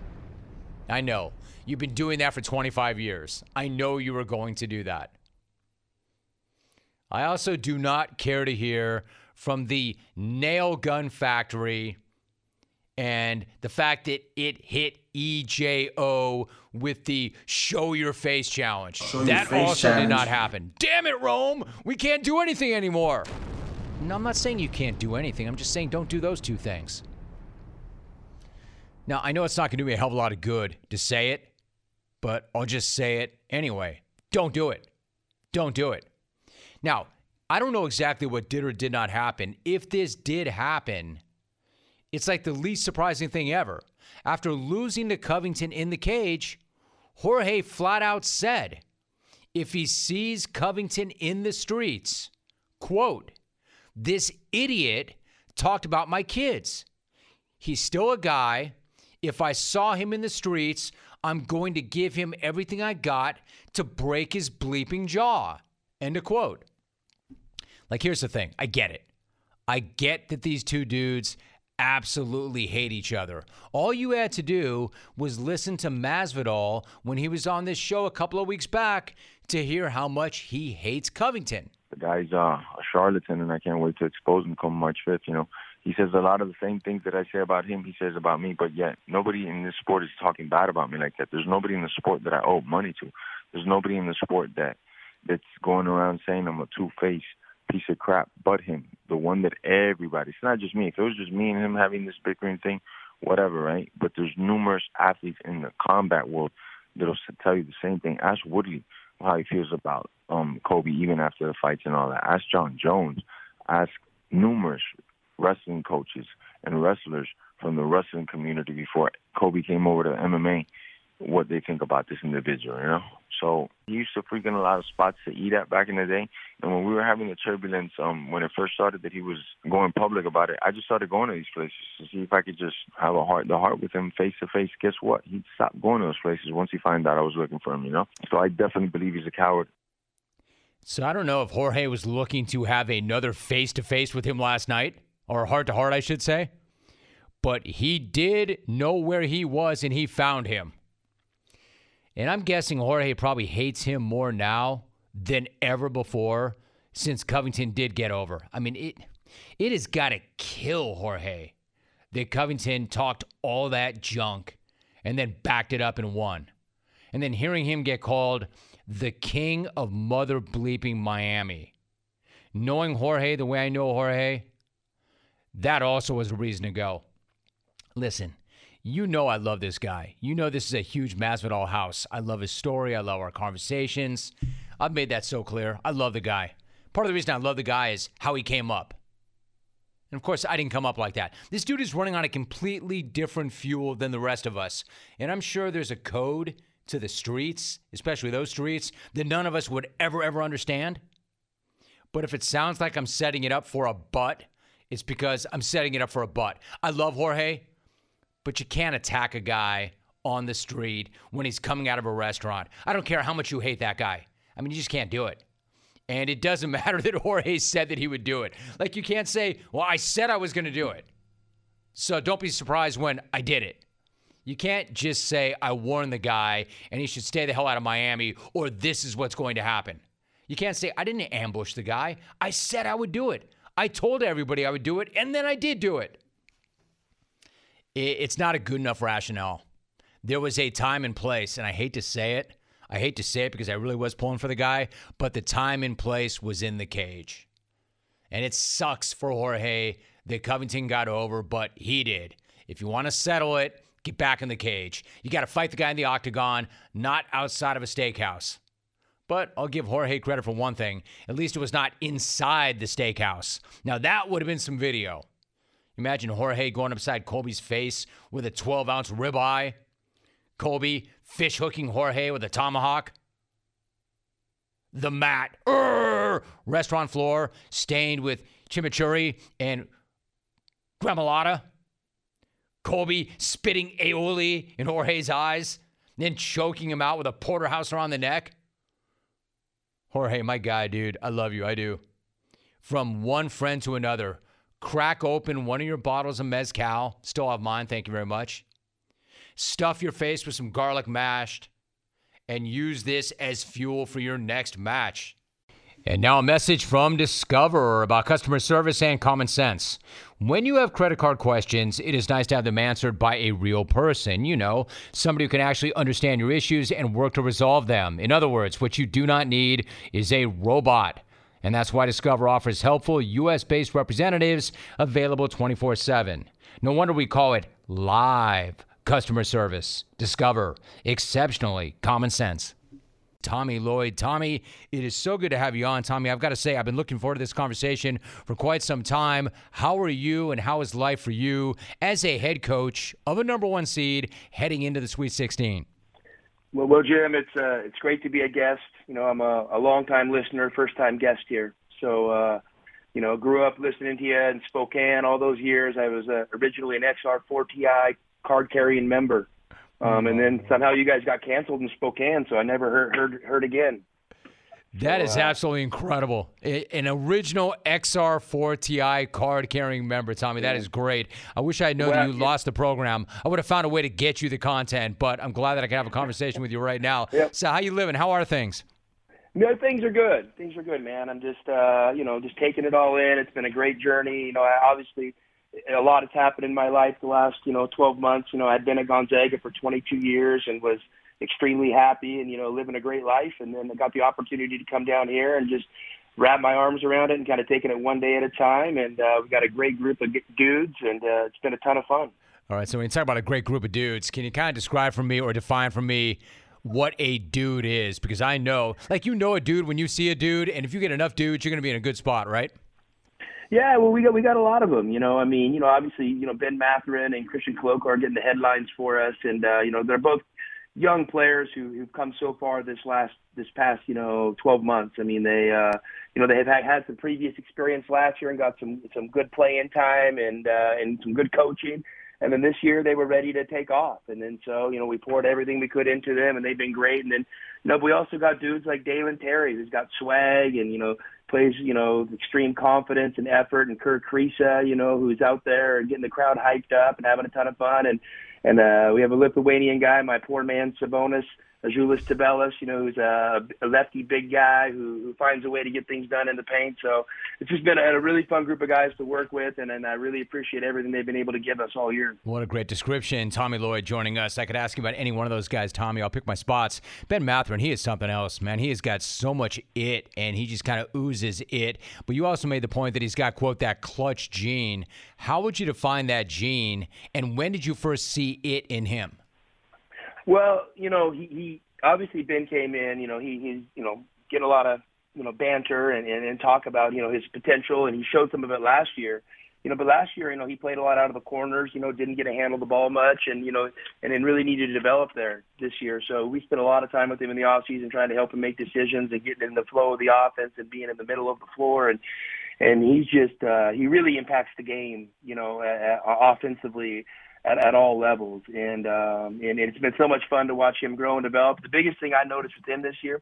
I know. You've been doing that for 25 years. I know you were going to do that. I also do not care to hear from the nail gun factory and the fact that it hit EJO with the show your face challenge. Show that face also did not happen. Damn it, Rome. We can't do anything anymore. No, I'm not saying you can't do anything. I'm just saying don't do those two things. Now, I know it's not going to do me a hell of a lot of good to say it, but I'll just say it anyway. Don't do it. Don't do it. Now, I don't know exactly what did or did not happen. If this did happen, it's like the least surprising thing ever. After losing to Covington in the cage, Jorge flat out said if he sees Covington in the streets, quote, this idiot talked about my kids. He's still a guy. If I saw him in the streets, I'm going to give him everything I got to break his bleeping jaw. End of quote. Like, here's the thing I get it. I get that these two dudes absolutely hate each other. All you had to do was listen to Masvidal when he was on this show a couple of weeks back to hear how much he hates Covington. the guy's uh, a charlatan, and I can't wait to expose him come March 5th. You know, he says a lot of the same things that I say about him. He says about me, but yet nobody in this sport is talking bad about me like that. There's nobody in the sport that I owe money to. There's nobody in the sport that that's going around saying I'm a two-faced piece of crap, but him, the one that everybody. It's not just me. If it was just me and him having this bickering thing, whatever, right? But there's numerous athletes in the combat world that'll tell you the same thing. Ask Woodley how he feels about um Colby even after the fights and all that. Ask Jon Jones. Ask numerous wrestling coaches and wrestlers from the wrestling community before Colby came over to MMA what they think about this individual, you know? So he used to frequent a lot of spots to eat at back in the day. And when we were having the turbulence, um, when it first started that he was going public about it, I just started going to these places to see if I could just have a heart to heart with him face to face. Guess what? He stopped going to those places once he found out I was looking for him, you know? So I definitely believe he's a coward. So I don't know if Jorge was looking to have another face to face with him last night, or heart to heart, I should say. But he did know where he was and he found him. And I'm guessing Jorge probably hates him more now than ever before since Covington did get over. I mean, it it has got to kill Jorge that Covington talked all that junk and then backed it up and won. And then hearing him get called the king of mother bleeping Miami. Knowing Jorge the way I know Jorge, that also was a reason to go. Listen, you know I love this guy. You know this is a huge Masvidal house. I love his story. I love our conversations. I've made that so clear. I love the guy. Part of the reason I love the guy is how he came up. And of course, I didn't come up like that. This dude is running on a completely different fuel than the rest of us. And I'm sure there's a code to the streets, especially those streets, that none of us would ever, ever understand. But if it sounds like I'm setting it up for a butt, it's because I'm setting it up for a butt. I love Jorge but you can't attack a guy on the street when he's coming out of a restaurant. I don't care how much you hate that guy. I mean, you just can't do it. And it doesn't matter that Jorge said that he would do it. Like, you can't say, well, I said I was going to do it. So don't be surprised when I did it. You can't just say, I warned the guy and he should stay the hell out of Miami or this is what's going to happen. You can't say, I didn't ambush the guy. I said I would do it. I told everybody I would do it, and then I did do it it's not a good enough rationale. There was a time and place, and I hate to say it. I hate to say it because I really was pulling for the guy, but the time and place was in the cage. And it sucks for Jorge that Covington got over, but he did. If you want to settle it, get back in the cage. You got to fight the guy in the octagon, not outside of a steakhouse. But I'll give Jorge credit for one thing. At least it was not inside the steakhouse. Now, that would have been some video. Imagine Jorge going upside Colby's face with a 12 ounce ribeye. Colby fish hooking Jorge with a tomahawk. The mat, Urgh! restaurant floor stained with chimichurri and gremolata. Colby spitting aioli in Jorge's eyes, then choking him out with a porterhouse around the neck. Jorge, my guy, dude, I love you. I do. From one friend to another, crack open one of your bottles of Mezcal. Still have mine, thank you very much. Stuff your face with some garlic mashed and use this as fuel for your next match. And now a message from Discover about customer service and common sense. When you have credit card questions, it is nice to have them answered by a real person. You know, somebody who can actually understand your issues and work to resolve them. In other words, what you do not need is a robot. And that's why Discover offers helpful U.S. based representatives available 24 7. No wonder we call it live customer service. Discover, exceptionally common sense. Tommy Lloyd. Tommy, it is so good to have you on. Tommy, I've got to say, I've been looking forward to this conversation for quite some time. How are you and how is life for you as a head coach of a number one seed heading into the Sweet 16? Well, well, Jim, it's uh, it's great to be a guest. You know, I'm a, a long time listener, first time guest here. So, uh, you know, grew up listening to you in Spokane all those years. I was uh, originally an XR4TI card carrying member, um, and then somehow you guys got canceled in Spokane, so I never heard heard heard again. That is absolutely incredible. An original XR4 Ti card carrying member, Tommy. That is great. I wish I had known well, you yeah. lost the program. I would have found a way to get you the content, but I'm glad that I can have a conversation with you right now. Yep. So, how you living? How are things? No, things are good. Things are good, man. I'm just, uh, you know, just taking it all in. It's been a great journey. You know, I, obviously, a lot has happened in my life the last, you know, 12 months. You know, I'd been at Gonzaga for 22 years and was – extremely happy and you know living a great life. And then I got the opportunity to come down here and just wrap my arms around it and kind of taking it one day at a time. And uh, we've got a great group of dudes, and uh, it's been a ton of fun. All right, so when you talk about a great group of dudes, can you kind of describe for me or define for me what a dude is? Because I know, like you know, a dude when you see a dude, and if you get enough dudes, you're going to be in a good spot, right? Yeah, well, we got we got a lot of them. You know, I mean, you know, obviously, you know, Ben Mathurin and Christian Koloko are getting the headlines for us, and uh, you know, they're both young players who who've come so far this last this past you know 12 months. I mean, they uh, you know they have had, had some previous experience last year and got some some good playing time and uh, and some good coaching. And then this year they were ready to take off. And then so, you know, we poured everything we could into them and they've been great. And then, you know, we also got dudes like Dalen Terry who's got swag and, you know, plays, you know, extreme confidence and effort and Kerr Kriisa, you know, who's out there and getting the crowd hyped up and having a ton of fun. And, and, uh, we have a Lithuanian guy, my poor man Sabonis, Azuolas Tubelis, you know, who's a, a lefty big guy who, who finds a way to get things done in the paint. So it's just been a, a really fun group of guys to work with, and, and I really appreciate everything they've been able to give us all year. What a great description. Tommy Lloyd joining us. I could ask you about any one of those guys, Tommy. I'll pick my spots. Ben Mathurin, he is something else, man. He has got so much it, and he just kind of oozes it. But you also made the point that he's got, quote, that clutch gene. How would you define that gene, and when did you first see it in him? Well, you know, he, he obviously Ben came in. You know, he he's you know getting a lot of you know banter and, and and talk about you know his potential, and he showed some of it last year. You know, but last year, you know, he played a lot out of the corners. You know, didn't get to handle the ball much, and you know, and then really needed to develop there this year. So we spent a lot of time with him in the off season trying to help him make decisions and getting in the flow of the offense and being in the middle of the floor and and he's just uh he really impacts the game you know uh, offensively at, at all levels. And um, and it's been so much fun to watch him grow and develop. The biggest thing I noticed with him this year,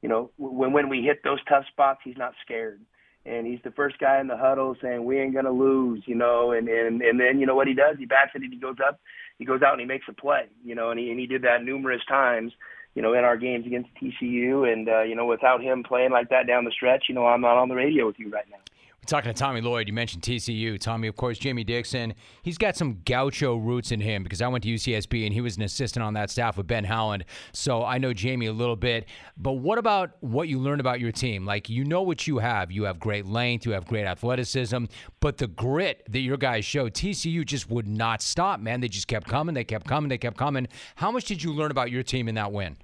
you know, when when we hit those tough spots, he's not scared. And he's the first guy in the huddle saying we ain't gonna lose, you know. And and and then you know what he does? He backs it and he goes up, he goes out and he makes a play, you know. And he and he did that numerous times, you know, in our games against TCU. And uh, you know, without him playing like that down the stretch, you know, I'm not on the radio with you right now. We're talking to Tommy Lloyd. You mentioned TCU. Tommy, of course, Jamie Dixon. He's got some gaucho roots in him because I went to UCSB and he was an assistant on that staff with Ben Howland. So I know Jamie a little bit. But what about what you learned about your team? Like, you know what you have. You have great length, you have great athleticism, but the grit that your guys showed, TCU just would not stop, man. They just kept coming, they kept coming, they kept coming. How much did you learn about your team in that win?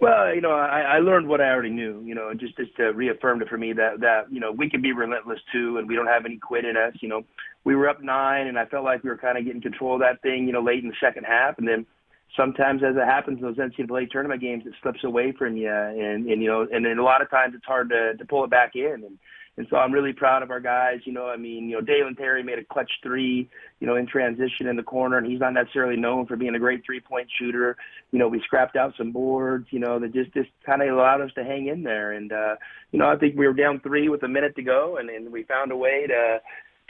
Well, you know, I, I learned what I already knew. You know, just just uh, reaffirmed it for me that that you know we can be relentless too, and we don't have any quit in us. You know, we were up nine, and I felt like we were kind of getting control of that thing. You know, late in the second half, and then sometimes, as it happens in those NCAA tournament games, it slips away from you, and and you know, and then a lot of times it's hard to to pull it back in. And and so I'm really proud of our guys. You know, I mean, you know, Dalen Terry made a clutch three, you know, in transition in the corner, and he's not necessarily known for being a great three point shooter. You know, we scrapped out some boards, you know, that just just kind of allowed us to hang in there. And uh, you know, I think we were down three with a minute to go, and, and we found a way to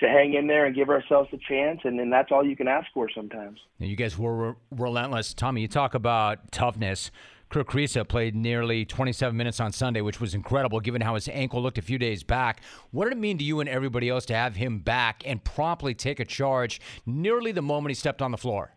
to hang in there and give ourselves a chance, and then that's all you can ask for sometimes. Now, you guys were re- relentless, Tommy. You talk about toughness. Kerr Kriisa played nearly 27 minutes on Sunday, which was incredible given how his ankle looked a few days back. What did it mean to you and everybody else to have him back and promptly take a charge nearly the moment he stepped on the floor?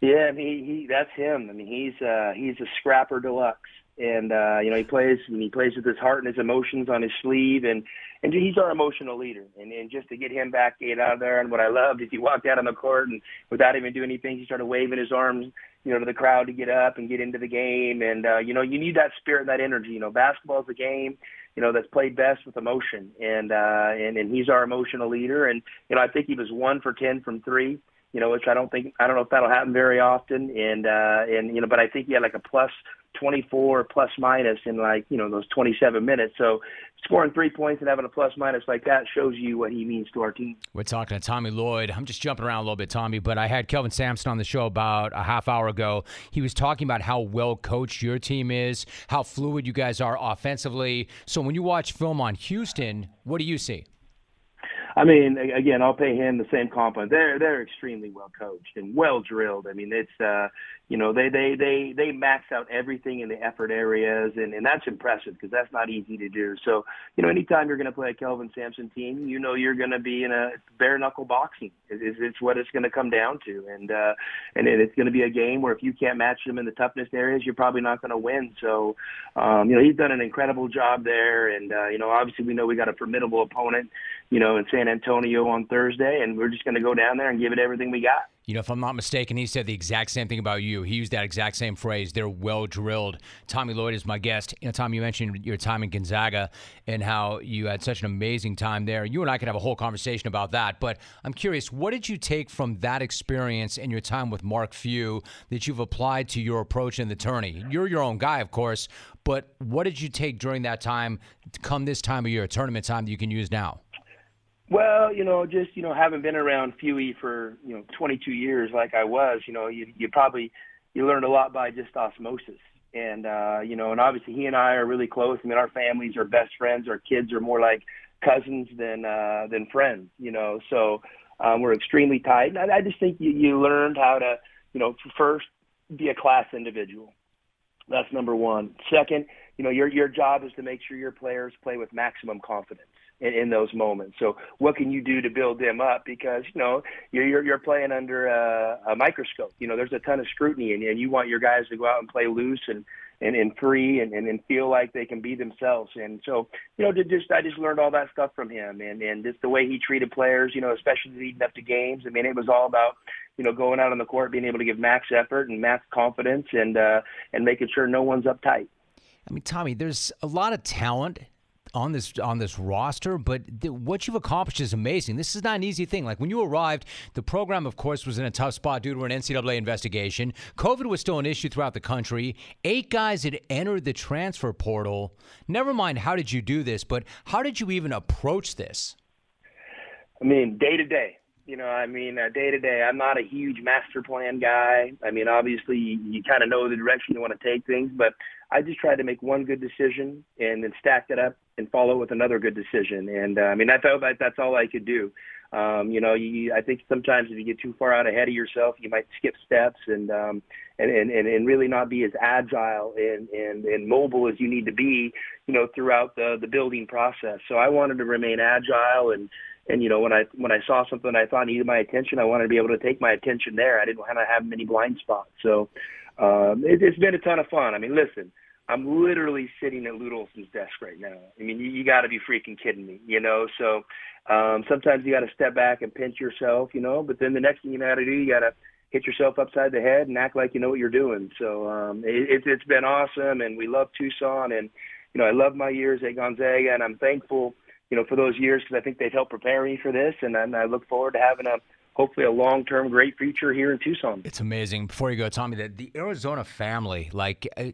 Yeah, I mean, he that's him. I mean, he's uh, he's a scrapper deluxe, and uh, you know he plays and he plays with his heart and his emotions on his sleeve, and and he's our emotional leader. And, and just to get him back, get out of there, and what I loved is he walked out on the court and without even doing anything, he started waving his arms, you know, to the crowd to get up and get into the game. And uh, you know, you need that spirit and that energy. You know, basketball is a game, you know, that's played best with emotion, and uh, and and he's our emotional leader. And you know, I think he was one for ten from three you know, which I don't think I don't know if that'll happen very often. And uh, and you know, but I think he had like a plus 24 plus minus in like you know those 27 minutes. So scoring three points and having a plus minus like that shows you what he means to our team. We're talking to Tommy Lloyd. I'm just jumping around a little bit, Tommy, but I had Kelvin Sampson on the show about a half hour ago. He was talking about how well coached your team is, how fluid you guys are offensively. So when you watch film on Houston, what do you see? I mean, again, I'll pay him the same compliment. They're they're extremely well coached and well drilled. I mean, it's uh, you know they they they they max out everything in the effort areas and and that's impressive because that's not easy to do. So you know anytime you're going to play a kelvin sampson team you know you're going to be in a bare knuckle boxing. It's, it's what it's going to come down to and uh and it's going to be a game where if you can't match them in the toughness areas you're probably not going to win. So um you know he's done an incredible job there and uh you know obviously we know we got a formidable opponent you know in san antonio on thursday and we're just going to go down there and give it everything we got You know, if I'm not mistaken, he said the exact same thing about you. He used that exact same phrase. They're well drilled. Tommy Lloyd is my guest. You know, Tommy, you mentioned your time in Gonzaga and how you had such an amazing time there. You and I could have a whole conversation about that. But I'm curious, what did you take from that experience and your time with Mark Few that you've applied to your approach in the tourney? You're your own guy, of course, but what did you take during that time, come this time of year, tournament time, that you can use now? Well, you know, just you know, having been around Fewy for you know 22 years, like I was, you know, you you probably you learned a lot by just osmosis, and uh, you know, and obviously he and I are really close. I mean, our families are best friends. Our kids are more like cousins than uh, than friends, you know. So um, we're extremely tight. And I, I just think you you learned how to, you know, first be a class individual. That's number one. Second, you know, your your job is to make sure your players play with maximum confidence in, in those moments. So what can you do to build them up? Because you know you're you're, playing under a, a microscope. You know there's a ton of scrutiny, and, and you want your guys to go out and play loose and and, and free and, and and feel like they can be themselves. And so you know to just I just learned all that stuff from him, and and just the way he treated players. You know especially leading up to games. I mean it was all about you know going out on the court, being able to give max effort and max confidence, and uh, and making sure no one's uptight. I mean, Tommy, there's a lot of talent on this on this roster, but th- what you've accomplished is amazing. This is not an easy thing. Like when you arrived, the program, of course, was in a tough spot due to an NCAA investigation. COVID was still an issue throughout the country. Eight guys had entered the transfer portal. Never mind how did you do this, but how did you even approach this? I mean, day to day. You know, I mean, uh, day to day. I'm not a huge master plan guy. I mean, obviously, you, you kind of know the direction you want to take things, but I just tried to make one good decision and then stack it up and follow with another good decision. And uh, I mean, I felt that that's all I could do. Um, you know, you, I think sometimes if you get too far out ahead of yourself, you might skip steps and um, and, and and really not be as agile and, and and mobile as you need to be, you know, throughout the the building process. So I wanted to remain agile and and you know when I when I saw something I thought needed my attention, I wanted to be able to take my attention there. I didn't want to have many blind spots. So um, it, it's been a ton of fun. I mean, listen, I'm literally sitting at Lute Olson's desk right now. I mean, you, you got to be freaking kidding me, you know. So um, sometimes you got to step back and pinch yourself, you know. But then the next thing you got to do, you got to hit yourself upside the head and act like you know what you're doing. So um, it, it, it's been awesome, and we love Tucson, and you know I love my years at Gonzaga, and I'm thankful, you know, for those years because I think they've helped prepare me for this, and, and I look forward to having a hopefully a long term great future here in Tucson. It's amazing. Before you go, Tommy, the, the Arizona family, like, uh,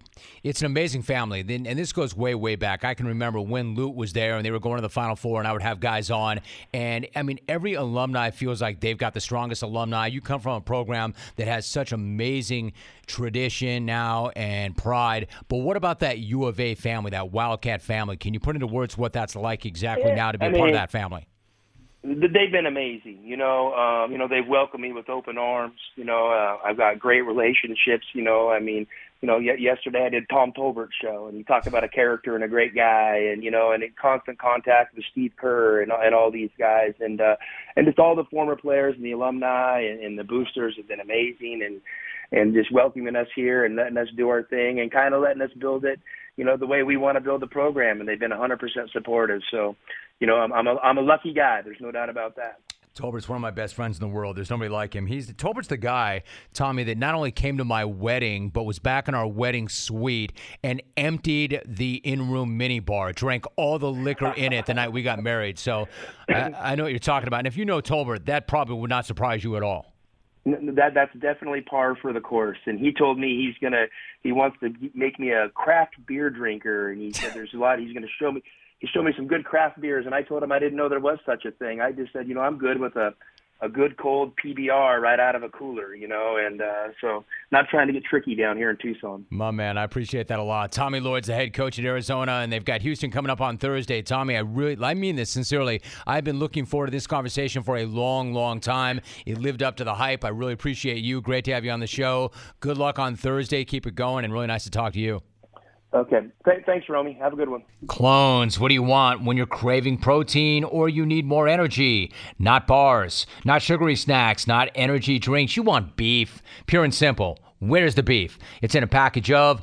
it's an amazing family. And this goes way, way back. I can remember when Lute was there and they were going to the Final Four, and I would have guys on. And I mean, every alumni feels like they've got the strongest alumni. You come from a program that has such amazing tradition now and pride. But what about that U of A family, that Wildcat family? Can you put into words what that's like exactly yeah, now to be I a mean, part of that family? They've been amazing. You know, um, you know they've welcomed me with open arms. You know, uh, I've got great relationships. You know, I mean, you know, y- yesterday I did Tom Tolbert's show, and he talked about a character and a great guy, and you know, and in constant contact with Steve Kerr and and all these guys, and uh, and just all the former players and the alumni and, and the boosters have been amazing, and and just welcoming us here and letting us do our thing and kind of letting us build it you know, the way we want to build the program, and they've been 100% supportive. So, you know, I'm, I'm, a, I'm a lucky guy. There's no doubt about that. Tolbert's one of my best friends in the world. There's nobody like him. He's Tolbert's the guy, Tommy, that not only came to my wedding, but was back in our wedding suite and emptied the in-room minibar, drank all the liquor in it the night we got married. So I, I know what you're talking about. And if you know Tolbert, that probably would not surprise you at all that that's definitely par for the course. And he told me he's gonna he wants to make me a craft beer drinker, and he said there's a lot. He's gonna show me he showed me some good craft beers, and I told him I didn't know there was such a thing. I just said, you know, I'm good with a a good cold PBR right out of a cooler, you know, and uh, so not trying to get tricky down here in Tucson. My man, I appreciate that a lot. Tommy Lloyd's the head coach at Arizona, and they've got Houston coming up on Thursday. Tommy, I really, I mean this sincerely. I've been looking forward to this conversation for a long, long time. It lived up to the hype. I really appreciate you. Great to have you on the show. Good luck on Thursday. Keep it going, and really nice to talk to you. Okay. Th- thanks, Romy. Have a good one. Clones, what do you want when you're craving protein or you need more energy? Not bars, not sugary snacks, not energy drinks. You want beef. Pure and simple. Where's the beef? It's in a package of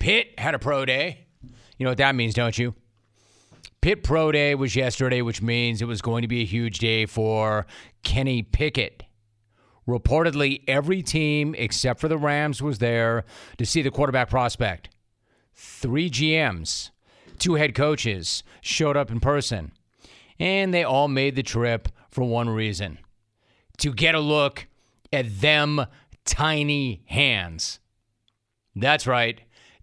Pitt had a pro day. You know what that means, don't you? Pitt Pro Day was yesterday, which means it was going to be a huge day for Kenny Pickett. Reportedly, every team except for the Rams was there to see the quarterback prospect. Three GMs, two head coaches showed up in person, and they all made the trip for one reason to get a look at them tiny hands. That's right.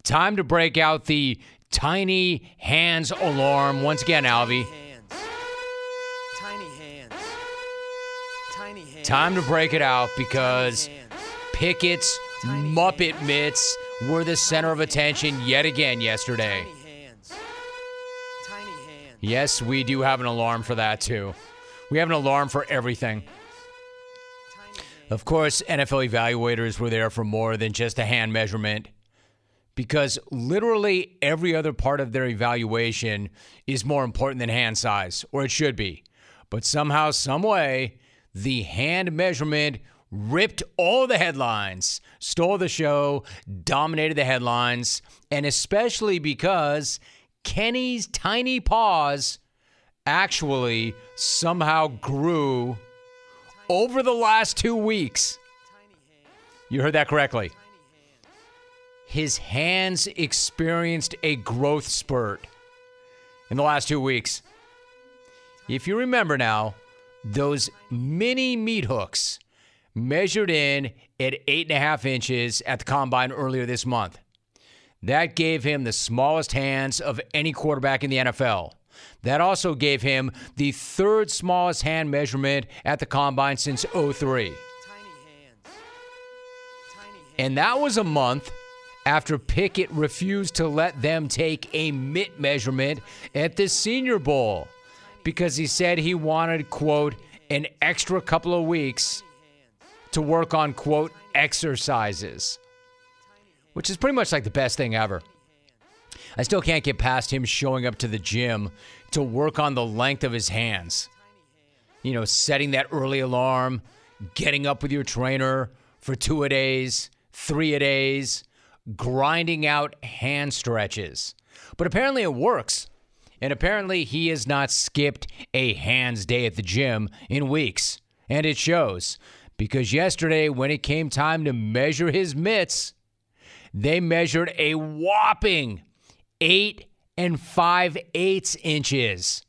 Time to break out the tiny hands alarm once again, Alvy. Tiny hands. Tiny hands. Time to break it out because Pickett's Muppet mitts were the center of attention yet again yesterday. Yes, we do have an alarm for that too. We have an alarm for everything. Of course, NFL evaluators were there for more than just a hand measurement because literally every other part of their evaluation is more important than hand size, or it should be. But somehow, some way, the hand measurement ripped all the headlines, stole the show, dominated the headlines, and especially because Kenny's tiny paws actually somehow grew over the last two weeks. You heard that correctly his hands experienced a growth spurt in the last two weeks. If you remember now, those mini meat hooks measured in at eight and a half inches at the combine earlier this month. That gave him the smallest hands of any quarterback in the NFL. That also gave him the third smallest hand measurement at the combine since 03. And that was a month after Pickett refused to let them take a mitt measurement at the Senior Bowl because he said he wanted, quote, an extra couple of weeks to work on, quote, exercises, which is pretty much like the best thing ever. I still can't get past him showing up to the gym to work on the length of his hands. You know, setting that early alarm, getting up with your trainer for two a days, three a days, grinding out hand stretches. But apparently it works. And apparently he has not skipped a hands day at the gym in weeks. And it shows. Because yesterday, when it came time to measure his mitts, they measured a whopping eight and five eighths inches.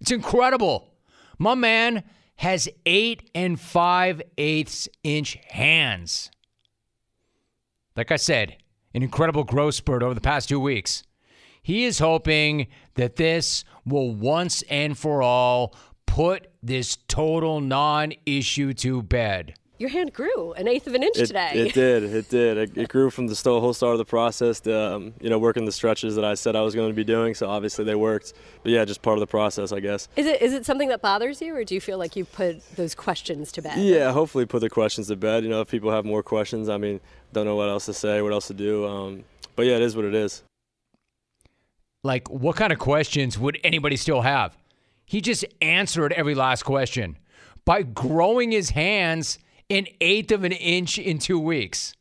It's incredible. My man has eight and five eighths inch hands. Like I said, an incredible growth spurt over the past two weeks. He is hoping that this will once and for all put this total non issue to bed. Your hand grew an eighth of an inch it, today. It did. It did. It, it grew from the st- whole start of the process to, um, you know, working the stretches that I said I was going to be doing. So obviously they worked. But yeah, just part of the process, I guess. Is it is it something that bothers you, or do you feel like you put those questions to bed? Yeah, hopefully put the questions to bed. You know, if people have more questions, I mean, don't know what else to say, what else to do. Um, but yeah, it is what it is. Like, what kind of questions would anybody still have? He just answered every last question by growing his hands an eighth of an inch in two weeks.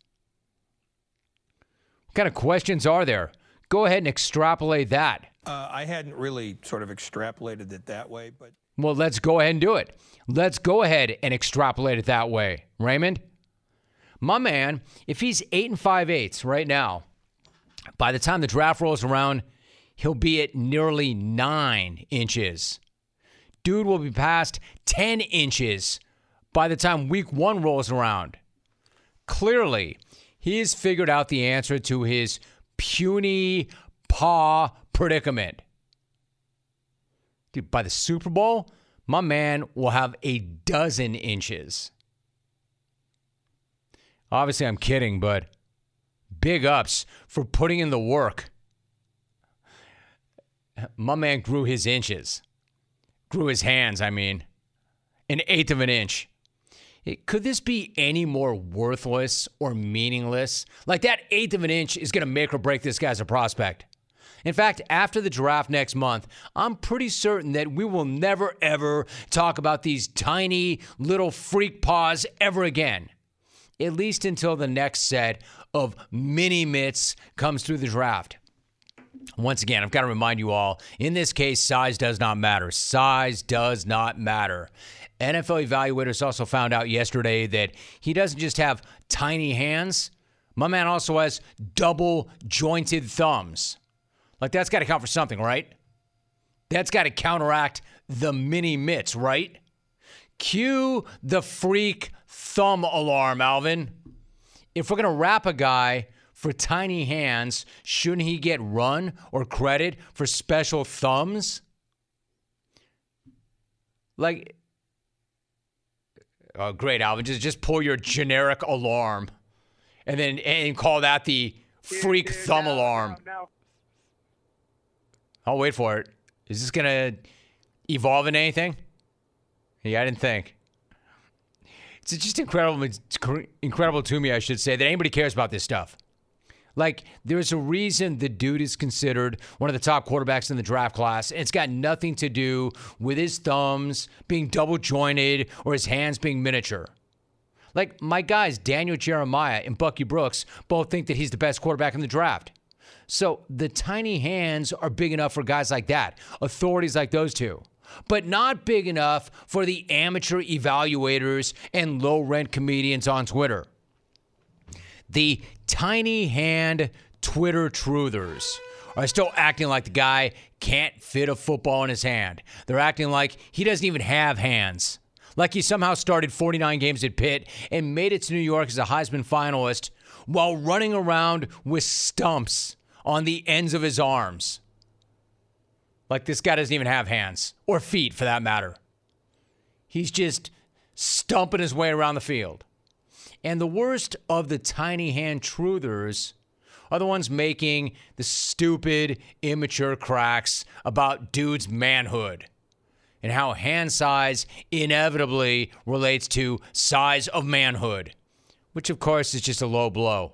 What kind of questions are there? Go ahead and extrapolate that. Uh, I hadn't really sort of extrapolated it that way, but. Well, let's go ahead and do it. Let's go ahead and extrapolate it that way. Raymond? My man, if he's eight and five eighths right now, by the time the draft rolls around, he'll be at nearly nine inches. Dude will be past 10 inches by the time week one rolls around. Clearly, he has figured out the answer to his puny paw predicament. Dude, by the Super Bowl, my man will have a dozen inches. Obviously, I'm kidding, but big ups for putting in the work. My man grew his inches, grew his hands, I mean, an eighth of an inch. Could this be any more worthless or meaningless? Like that eighth of an inch is going to make or break this guy as a prospect. In fact, after the draft next month, I'm pretty certain that we will never, ever talk about these tiny little freak paws ever again. At least until the next set of mini mitts comes through the draft. Once again, I've got to remind you all in this case, size does not matter. Size does not matter. NFL evaluators also found out yesterday that he doesn't just have tiny hands, my man also has double jointed thumbs. Like, that's got to count for something, right? That's got to counteract the mini mitts, right? Cue the freak thumb alarm, Alvin. If we're going to wrap a guy for tiny hands, shouldn't he get run or credit for special thumbs? Like, oh, great, Alvin. Just, just pull your generic alarm and then and call that the freak Dude, dude, thumb now- alarm. now- now- I'll wait for it. Is this gonna evolve into anything? Yeah, I didn't think. It's just incredible. Incredible to me, I should say, that anybody cares about this stuff. Like, there's a reason the dude is considered one of the top quarterbacks in the draft class. And it's got nothing to do with his thumbs being double jointed or his hands being miniature. Like, my guys, Daniel Jeremiah and Bucky Brooks, both think that he's the best quarterback in the draft. So the tiny hands are big enough for guys like that, authorities like those two, but not big enough for the amateur evaluators and low rent comedians on Twitter. The tiny hand Twitter truthers are still acting like the guy can't fit a football in his hand. They're acting like he doesn't even have hands. Like he somehow started 49 games at Pitt and made it to New York as a Heisman finalist while running around with stumps on the ends of his arms. Like this guy doesn't even have hands or feet for that matter. He's just stumping his way around the field. And the worst of the tiny hand truthers are the ones making the stupid, immature cracks about dude's manhood and how hand size inevitably relates to size of manhood, which of course is just a low blow.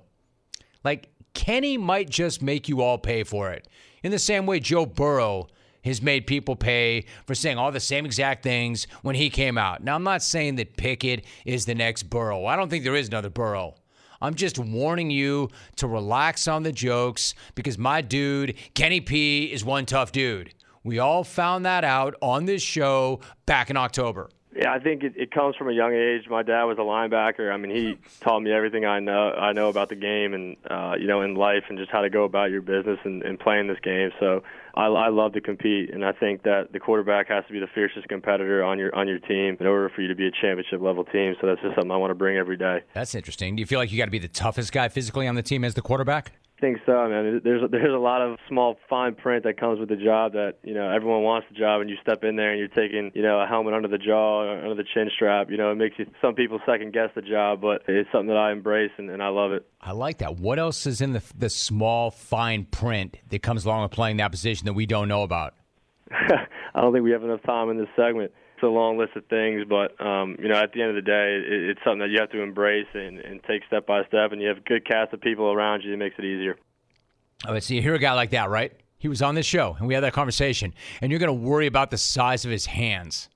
Like, Kenny might just make you all pay for it. In the same way Joe Burrow has made people pay for saying all the same exact things when he came out. Now, I'm not saying that Pickett is the next Burrow. I don't think there is another Burrow. I'm just warning you to relax on the jokes because my dude, Kenny P, is one tough dude. We all found that out on this show back in October. Yeah, I think it, it comes from a young age. My dad was a linebacker. I mean, he taught me everything I know I know about the game and uh, you know in life and just how to go about your business and, and playing this game. So I, I love to compete, and I think that the quarterback has to be the fiercest competitor on your on your team in order for you to be a championship level team. So that's just something I want to bring every day. That's interesting. Do you feel like you got to be the toughest guy physically on the team as the quarterback? Think so, man. There's there's a lot of small fine print that comes with the job that you know everyone wants the job, and you step in there and you're taking you know a helmet under the jaw, or under the chin strap. You know, it makes you some people second guess the job, but it's something that I embrace and, and I love it. I like that. What else is in the the small fine print that comes along with playing that position that we don't know about? I don't think we have enough time in this segment. It's a long list of things, but um, you know, at the end of the day, it, it's something that you have to embrace and, and take step by step. And you have a good cast of people around you it makes it easier. All right, so you hear a guy like that, right? He was on this show, and we had that conversation, and you're going to worry about the size of his hands.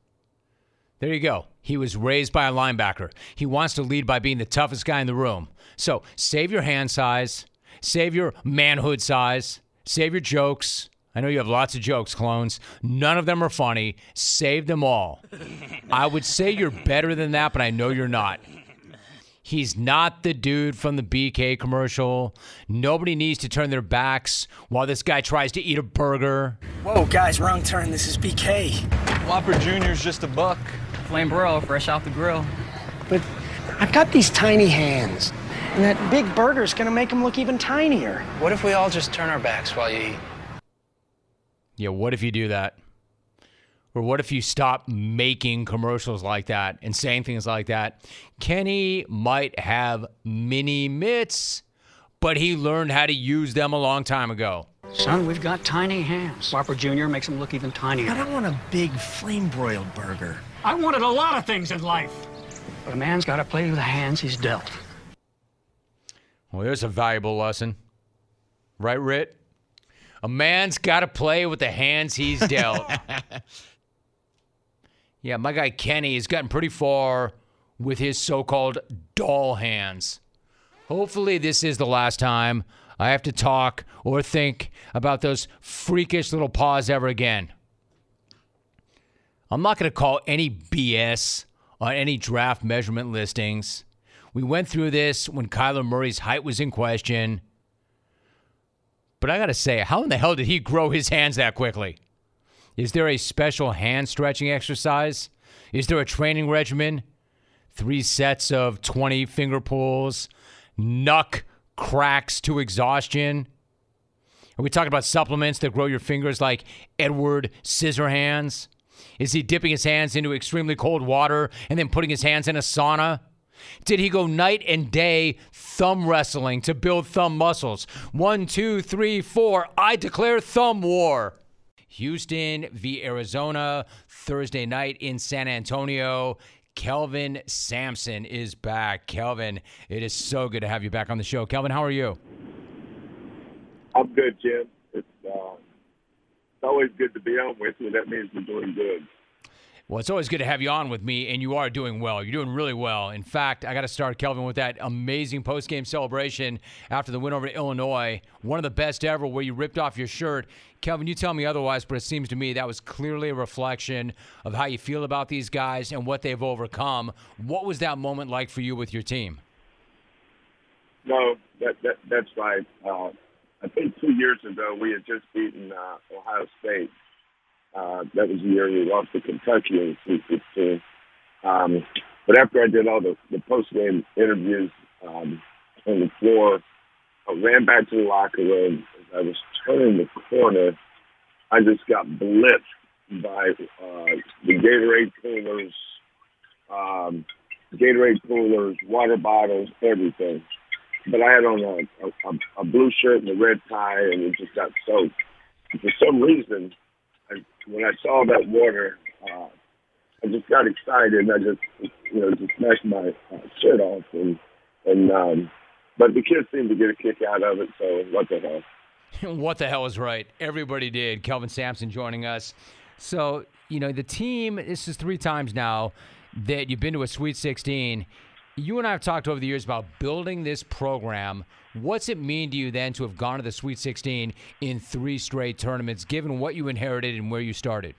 There you go. He was raised by a linebacker. He wants to lead by being the toughest guy in the room. So save your hand size, save your manhood size, save your jokes. I know you have lots of jokes, clones. None of them are funny. Save them all. I would say you're better than that, but I know you're not. He's not the dude from the BK commercial. Nobody needs to turn their backs while this guy tries to eat a burger. Whoa, guys, wrong turn. This is BK. Whopper Jr.'s just a buck. Flame bro, fresh off the grill. But I've got these tiny hands, and that big burger's gonna make them look even tinier. What if we all just turn our backs while you eat? Yeah, what if you do that? Or what if you stop making commercials like that and saying things like that? Kenny might have mini mitts, but he learned how to use them a long time ago. Son, we've got tiny hands. Whopper Jr. makes them look even tinier. I don't want a big flame broiled burger. I wanted a lot of things in life. But a man's got to play with the hands he's dealt. Well, there's a valuable lesson. Right, Rit? A man's got to play with the hands he's dealt. yeah, my guy Kenny has gotten pretty far with his so called doll hands. Hopefully, this is the last time I have to talk or think about those freakish little paws ever again. I'm not going to call any BS on any draft measurement listings. We went through this when Kyler Murray's height was in question. But I got to say, how in the hell did he grow his hands that quickly? Is there a special hand stretching exercise? Is there a training regimen? Three sets of 20 finger pulls, knuck cracks to exhaustion? Are we talking about supplements that grow your fingers like Edward Scissorhands? Is he dipping his hands into extremely cold water and then putting his hands in a sauna? Did he go night and day thumb wrestling to build thumb muscles? One, two, three, four. I declare thumb war. Houston v. Arizona, Thursday night in San Antonio. Kelvin Sampson is back. Kelvin, it is so good to have you back on the show. Kelvin, how are you? I'm good, Jim. It's, uh, it's always good to be on with you. That means we're doing good. Well, it's always good to have you on with me, and you are doing well. You're doing really well. In fact, I got to start, Kelvin, with that amazing post-game celebration after the win over Illinois. One of the best ever, where you ripped off your shirt. Kelvin, you tell me otherwise, but it seems to me that was clearly a reflection of how you feel about these guys and what they've overcome. What was that moment like for you with your team? No, that, that that's right. Uh, I think two years ago we had just beaten uh, Ohio State. Uh, that was the year we lost to Kentucky in Sweet 16. Um, but after I did all the, the post-game interviews um, on the floor, I ran back to the locker room. As I was turning the corner, I just got blitzed by uh, the Gatorade coolers, um, Gatorade coolers, water bottles, everything. But I had on a, a, a blue shirt and a red tie, and it just got soaked. For some reason, when I saw that water, uh, I just got excited. and I just, you know, just smashed my uh, shirt off, and and um, but the kids seemed to get a kick out of it. So what the hell? what the hell is right? Everybody did. Kelvin Sampson joining us. So you know the team. This is three times now that you've been to a Sweet 16. You and I have talked over the years about building this program. What's it mean to you then to have gone to the Sweet 16 in three straight tournaments, given what you inherited and where you started?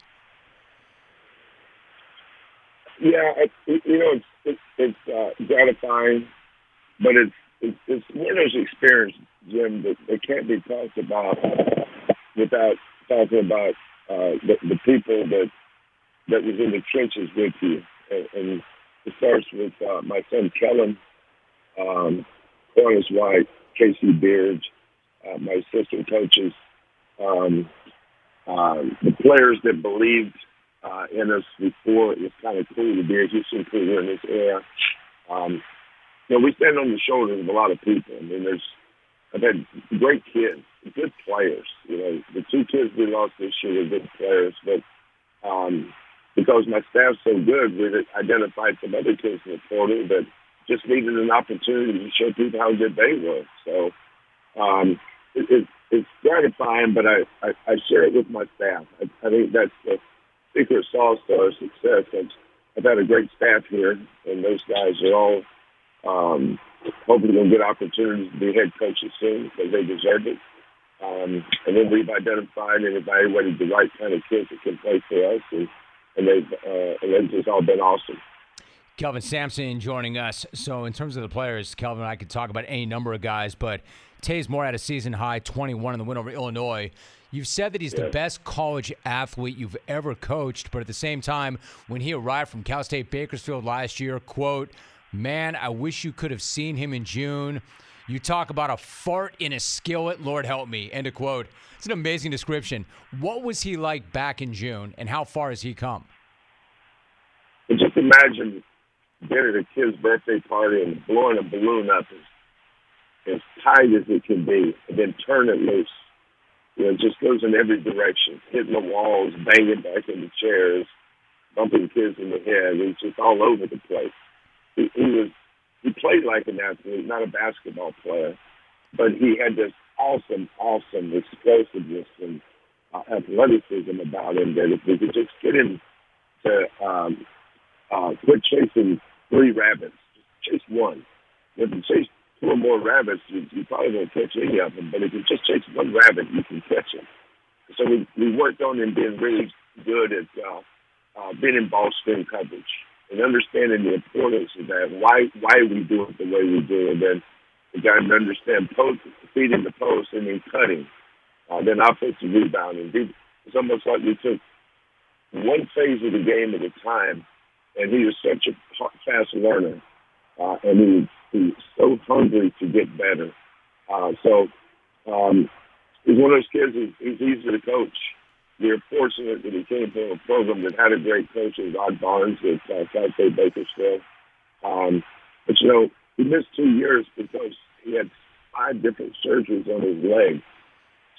Yeah, it, you know, it's it's, it's uh, gratifying, but it's it's, it's winners' experience, Jim, that, that can't be talked about without talking about uh, the, the people that that was in the trenches with you, and, and it starts with uh, my son Kellen, um, Corliss White, K.C. Beard, uh, my assistant coaches, um, uh, the players that believed uh, in us before it was kind of cool to be a Houston Cougar in this era. Um, you know, we stand on the shoulders of a lot of people. I mean, there's I've had great kids, good players. You know, the two kids we lost this year were good players, but um, because my staff's so good, we identified some other kids in the portal that just needed an opportunity to show people how good they were. So um, it, it, it's gratifying, but I, I, I share it with my staff. I, I think that's the secret sauce to our success. I've, I've had a great staff here, and those guys are all um, hopefully going to get opportunities to be head coaches soon because they deserve it. Um, and then we've identified and evaluated the right kind of kids that can play for us, and and they've uh, and just all been awesome. Kelvin Sampson joining us. So, in terms of the players, Kelvin, I could talk about any number of guys, but Taze Moore had a season high 21 in the win over Illinois. You've said that he's the best college athlete you've ever coached, but at the same time, when he arrived from Cal State Bakersfield last year, quote, man, I wish you could have seen him in June. You talk about a fart in a skillet, Lord help me, end of quote. It's an amazing description. What was he like back in June, and how far has he come? Just imagine being at a kid's birthday party and blowing a balloon up as, as tight as it can be, and then turn it loose. You know, it just goes in every direction, hitting the walls, banging back into chairs, bumping kids in the head. He's just all over the place. He, he was he played like an athlete, not a basketball player, but he had this awesome, awesome explosiveness and uh, athleticism about him that if we could just get him to um, uh, quit chasing three rabbits, just chase one. If you chase two or more rabbits, you, you probably won't catch any of them. But if you just chase one rabbit, you can catch him. So we, we worked on him being really good at uh, uh, being in ball screen coverage and understanding the importance of that. Why why we do it the way we do and then we got to understand post, feeding the post and then cutting, uh, then offensive rebounding. It's almost like we took one phase of the game at a time, and he was such a fast learner, uh, and he was, he was so hungry to get better. Uh, so um, he's one of those kids. He's, he's easy to coach. We're fortunate that he came from a program that had a great coach in Rod Barnes at uh, Cal State Bakersfield. Um, but you know, he missed two years because he had five different surgeries on his leg.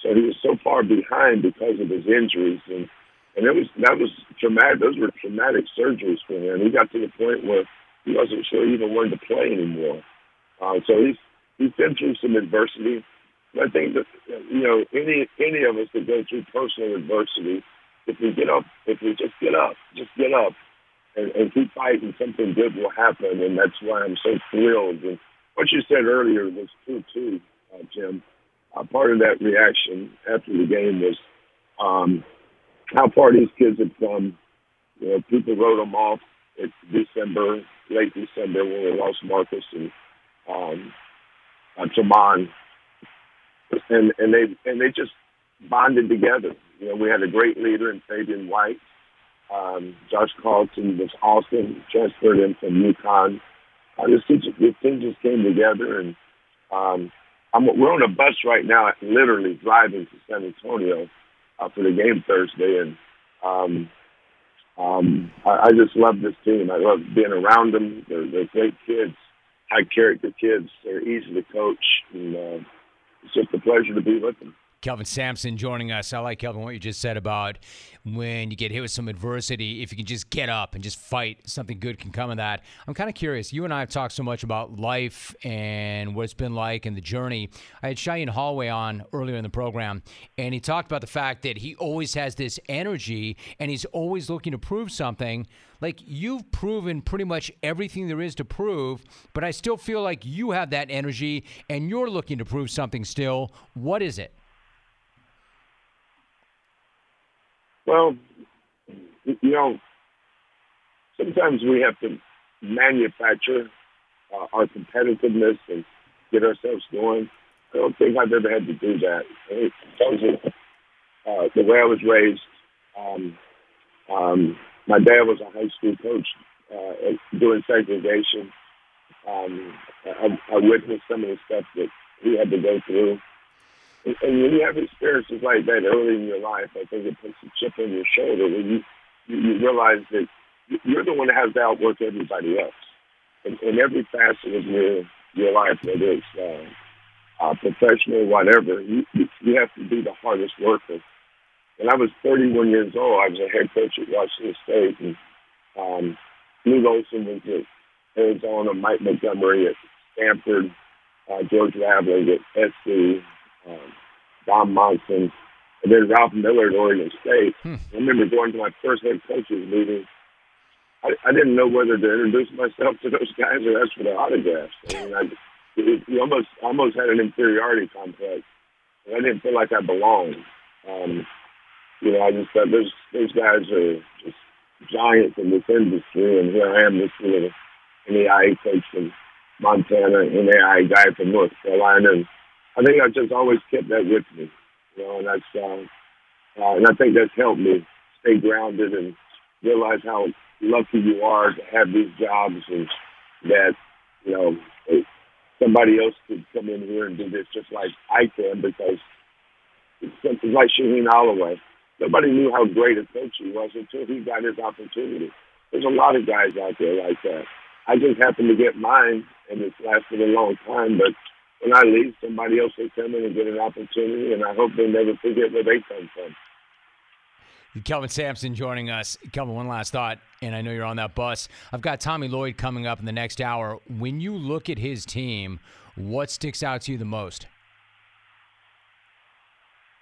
So he was so far behind because of his injuries, and and it was that was traumatic. Those were traumatic surgeries for him. He got to the point where he wasn't sure he even wanted to play anymore. Uh, so he's he's been through some adversity. I think that you know any any of us that go through personal adversity, if we get up, if we just get up, just get up, and, and keep fighting, something good will happen. And that's why I'm so thrilled. And what you said earlier was true too, uh, Jim. Uh, part of that reaction after the game was um, how far these kids have come. You know, people wrote them off at December, late December when we lost Marcus and um, uh, Tramon and and they and they just bonded together. You know, we had a great leader in Fabian White. Um, Josh Carlton was awesome. Transferred in from UConn. Uh, this, team, this just came together, and um, I'm, we're on a bus right now, literally driving to San Antonio uh, for the game Thursday, and um, um, I, I just love this team. I love being around them. They're, they're great kids, high character kids. They're easy to coach, and uh, it's just a pleasure to be with them. Kelvin Sampson joining us. I like Kelvin what you just said about when you get hit with some adversity, if you can just get up and just fight, something good can come of that. I'm kind of curious. You and I have talked so much about life and what it's been like and the journey. I had Shaheen Holloway on earlier in the program, and he talked about the fact that he always has this energy and he's always looking to prove something. Like you've proven pretty much everything there is to prove, but I still feel like you have that energy and you're looking to prove something still. What is it? Well, you know, sometimes we have to manufacture uh, our competitiveness and get ourselves going. I don't think I've ever had to do that. In terms of uh, the way I was raised, um, um, my dad was a high school coach uh, doing segregation. Um, I, I witnessed some of the stuff that he had to go through. And, and when you have experiences like that early in your life, I think it puts a chip on your shoulder when you you, realize that you're the one that has to outwork everybody else in, in every facet of your your life, whether it's uh, uh, professional, whatever. You, you you have to be the hardest worker. When I was 31 years old, I was a head coach at Washington State, and um, Lute Olson was at Arizona, Mike Montgomery at Stanford, uh, George Raveling at SC, um, Don Monson, and then Ralph Miller at Oregon State. I remember going to my first head coaches meeting. I, I didn't know whether to introduce myself to those guys or ask for their autographs. I mean, I, it, you almost almost had an inferiority complex, and I didn't feel like I belonged. Um, you know, I just thought those those guys are just giants in this industry, and here I am, this little NAIA coach from Montana, NAIA guy from North Carolina, and I think I just always kept that with me, you know, and that's uh, uh, and I think that's helped me stay grounded and realize how lucky you are to have these jobs and that you know somebody else could come in here and do this just like I can because it's, like Shaheen Holloway. Nobody knew how great a coach he was until he got his opportunity. There's a lot of guys out there like that. I just happened to get mine, and it's lasted a long time. But when I leave, somebody else will come in and get an opportunity, and I hope they never forget where they come from. Kelvin Sampson joining us. Kelvin, one last thought, and I know you're on that bus. I've got Tommy Lloyd coming up in the next hour. When you look at his team, what sticks out to you the most?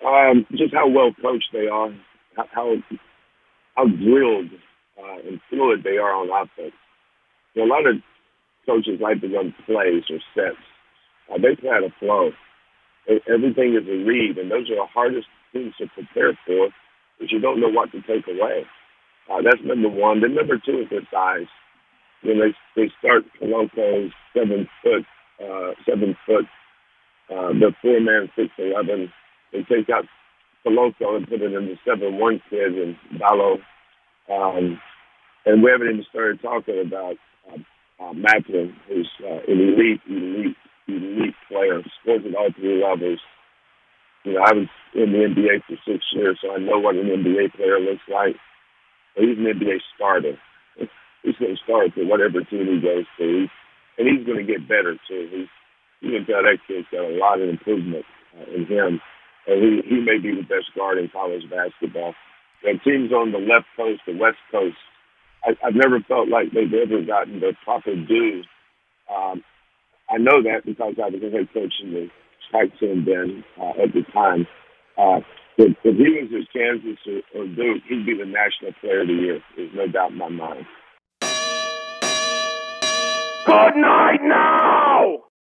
Um, just how well coached they are, how how drilled uh, and fluid they are on offense. You know, a lot of coaches like to run plays or sets. They play out of flow. Everything is a read, and those are the hardest things to prepare for because you don't know what to take away. Uh, that's number one. Then number two is their size. When they they start Koloko seven foot, uh, seven foot, uh, the four man six eleven. They take out Koloko and put it in the seven one kid and Ballo. Um, and we haven't even started talking about uh, uh, Mathurin, who's uh, an elite, elite, elite player, scores at all three levels. You know, I was in the NBA for six years, so I know what an NBA player looks like. But he's an NBA starter. He's going to start to whatever team he goes to, and he's going to get better too. He's you can tell that kid's got a lot of improvement uh, in him, and he he may be the best guard in college basketball. And teams on the left coast, the west coast, I, I've never felt like they've ever gotten the proper due. Um, I know that because I was a head coach in the Jackson then uh, at the time. Uh, if, if he was at Kansas or, or Duke, he'd be the national player of the year. There's no doubt in my mind. Good night now!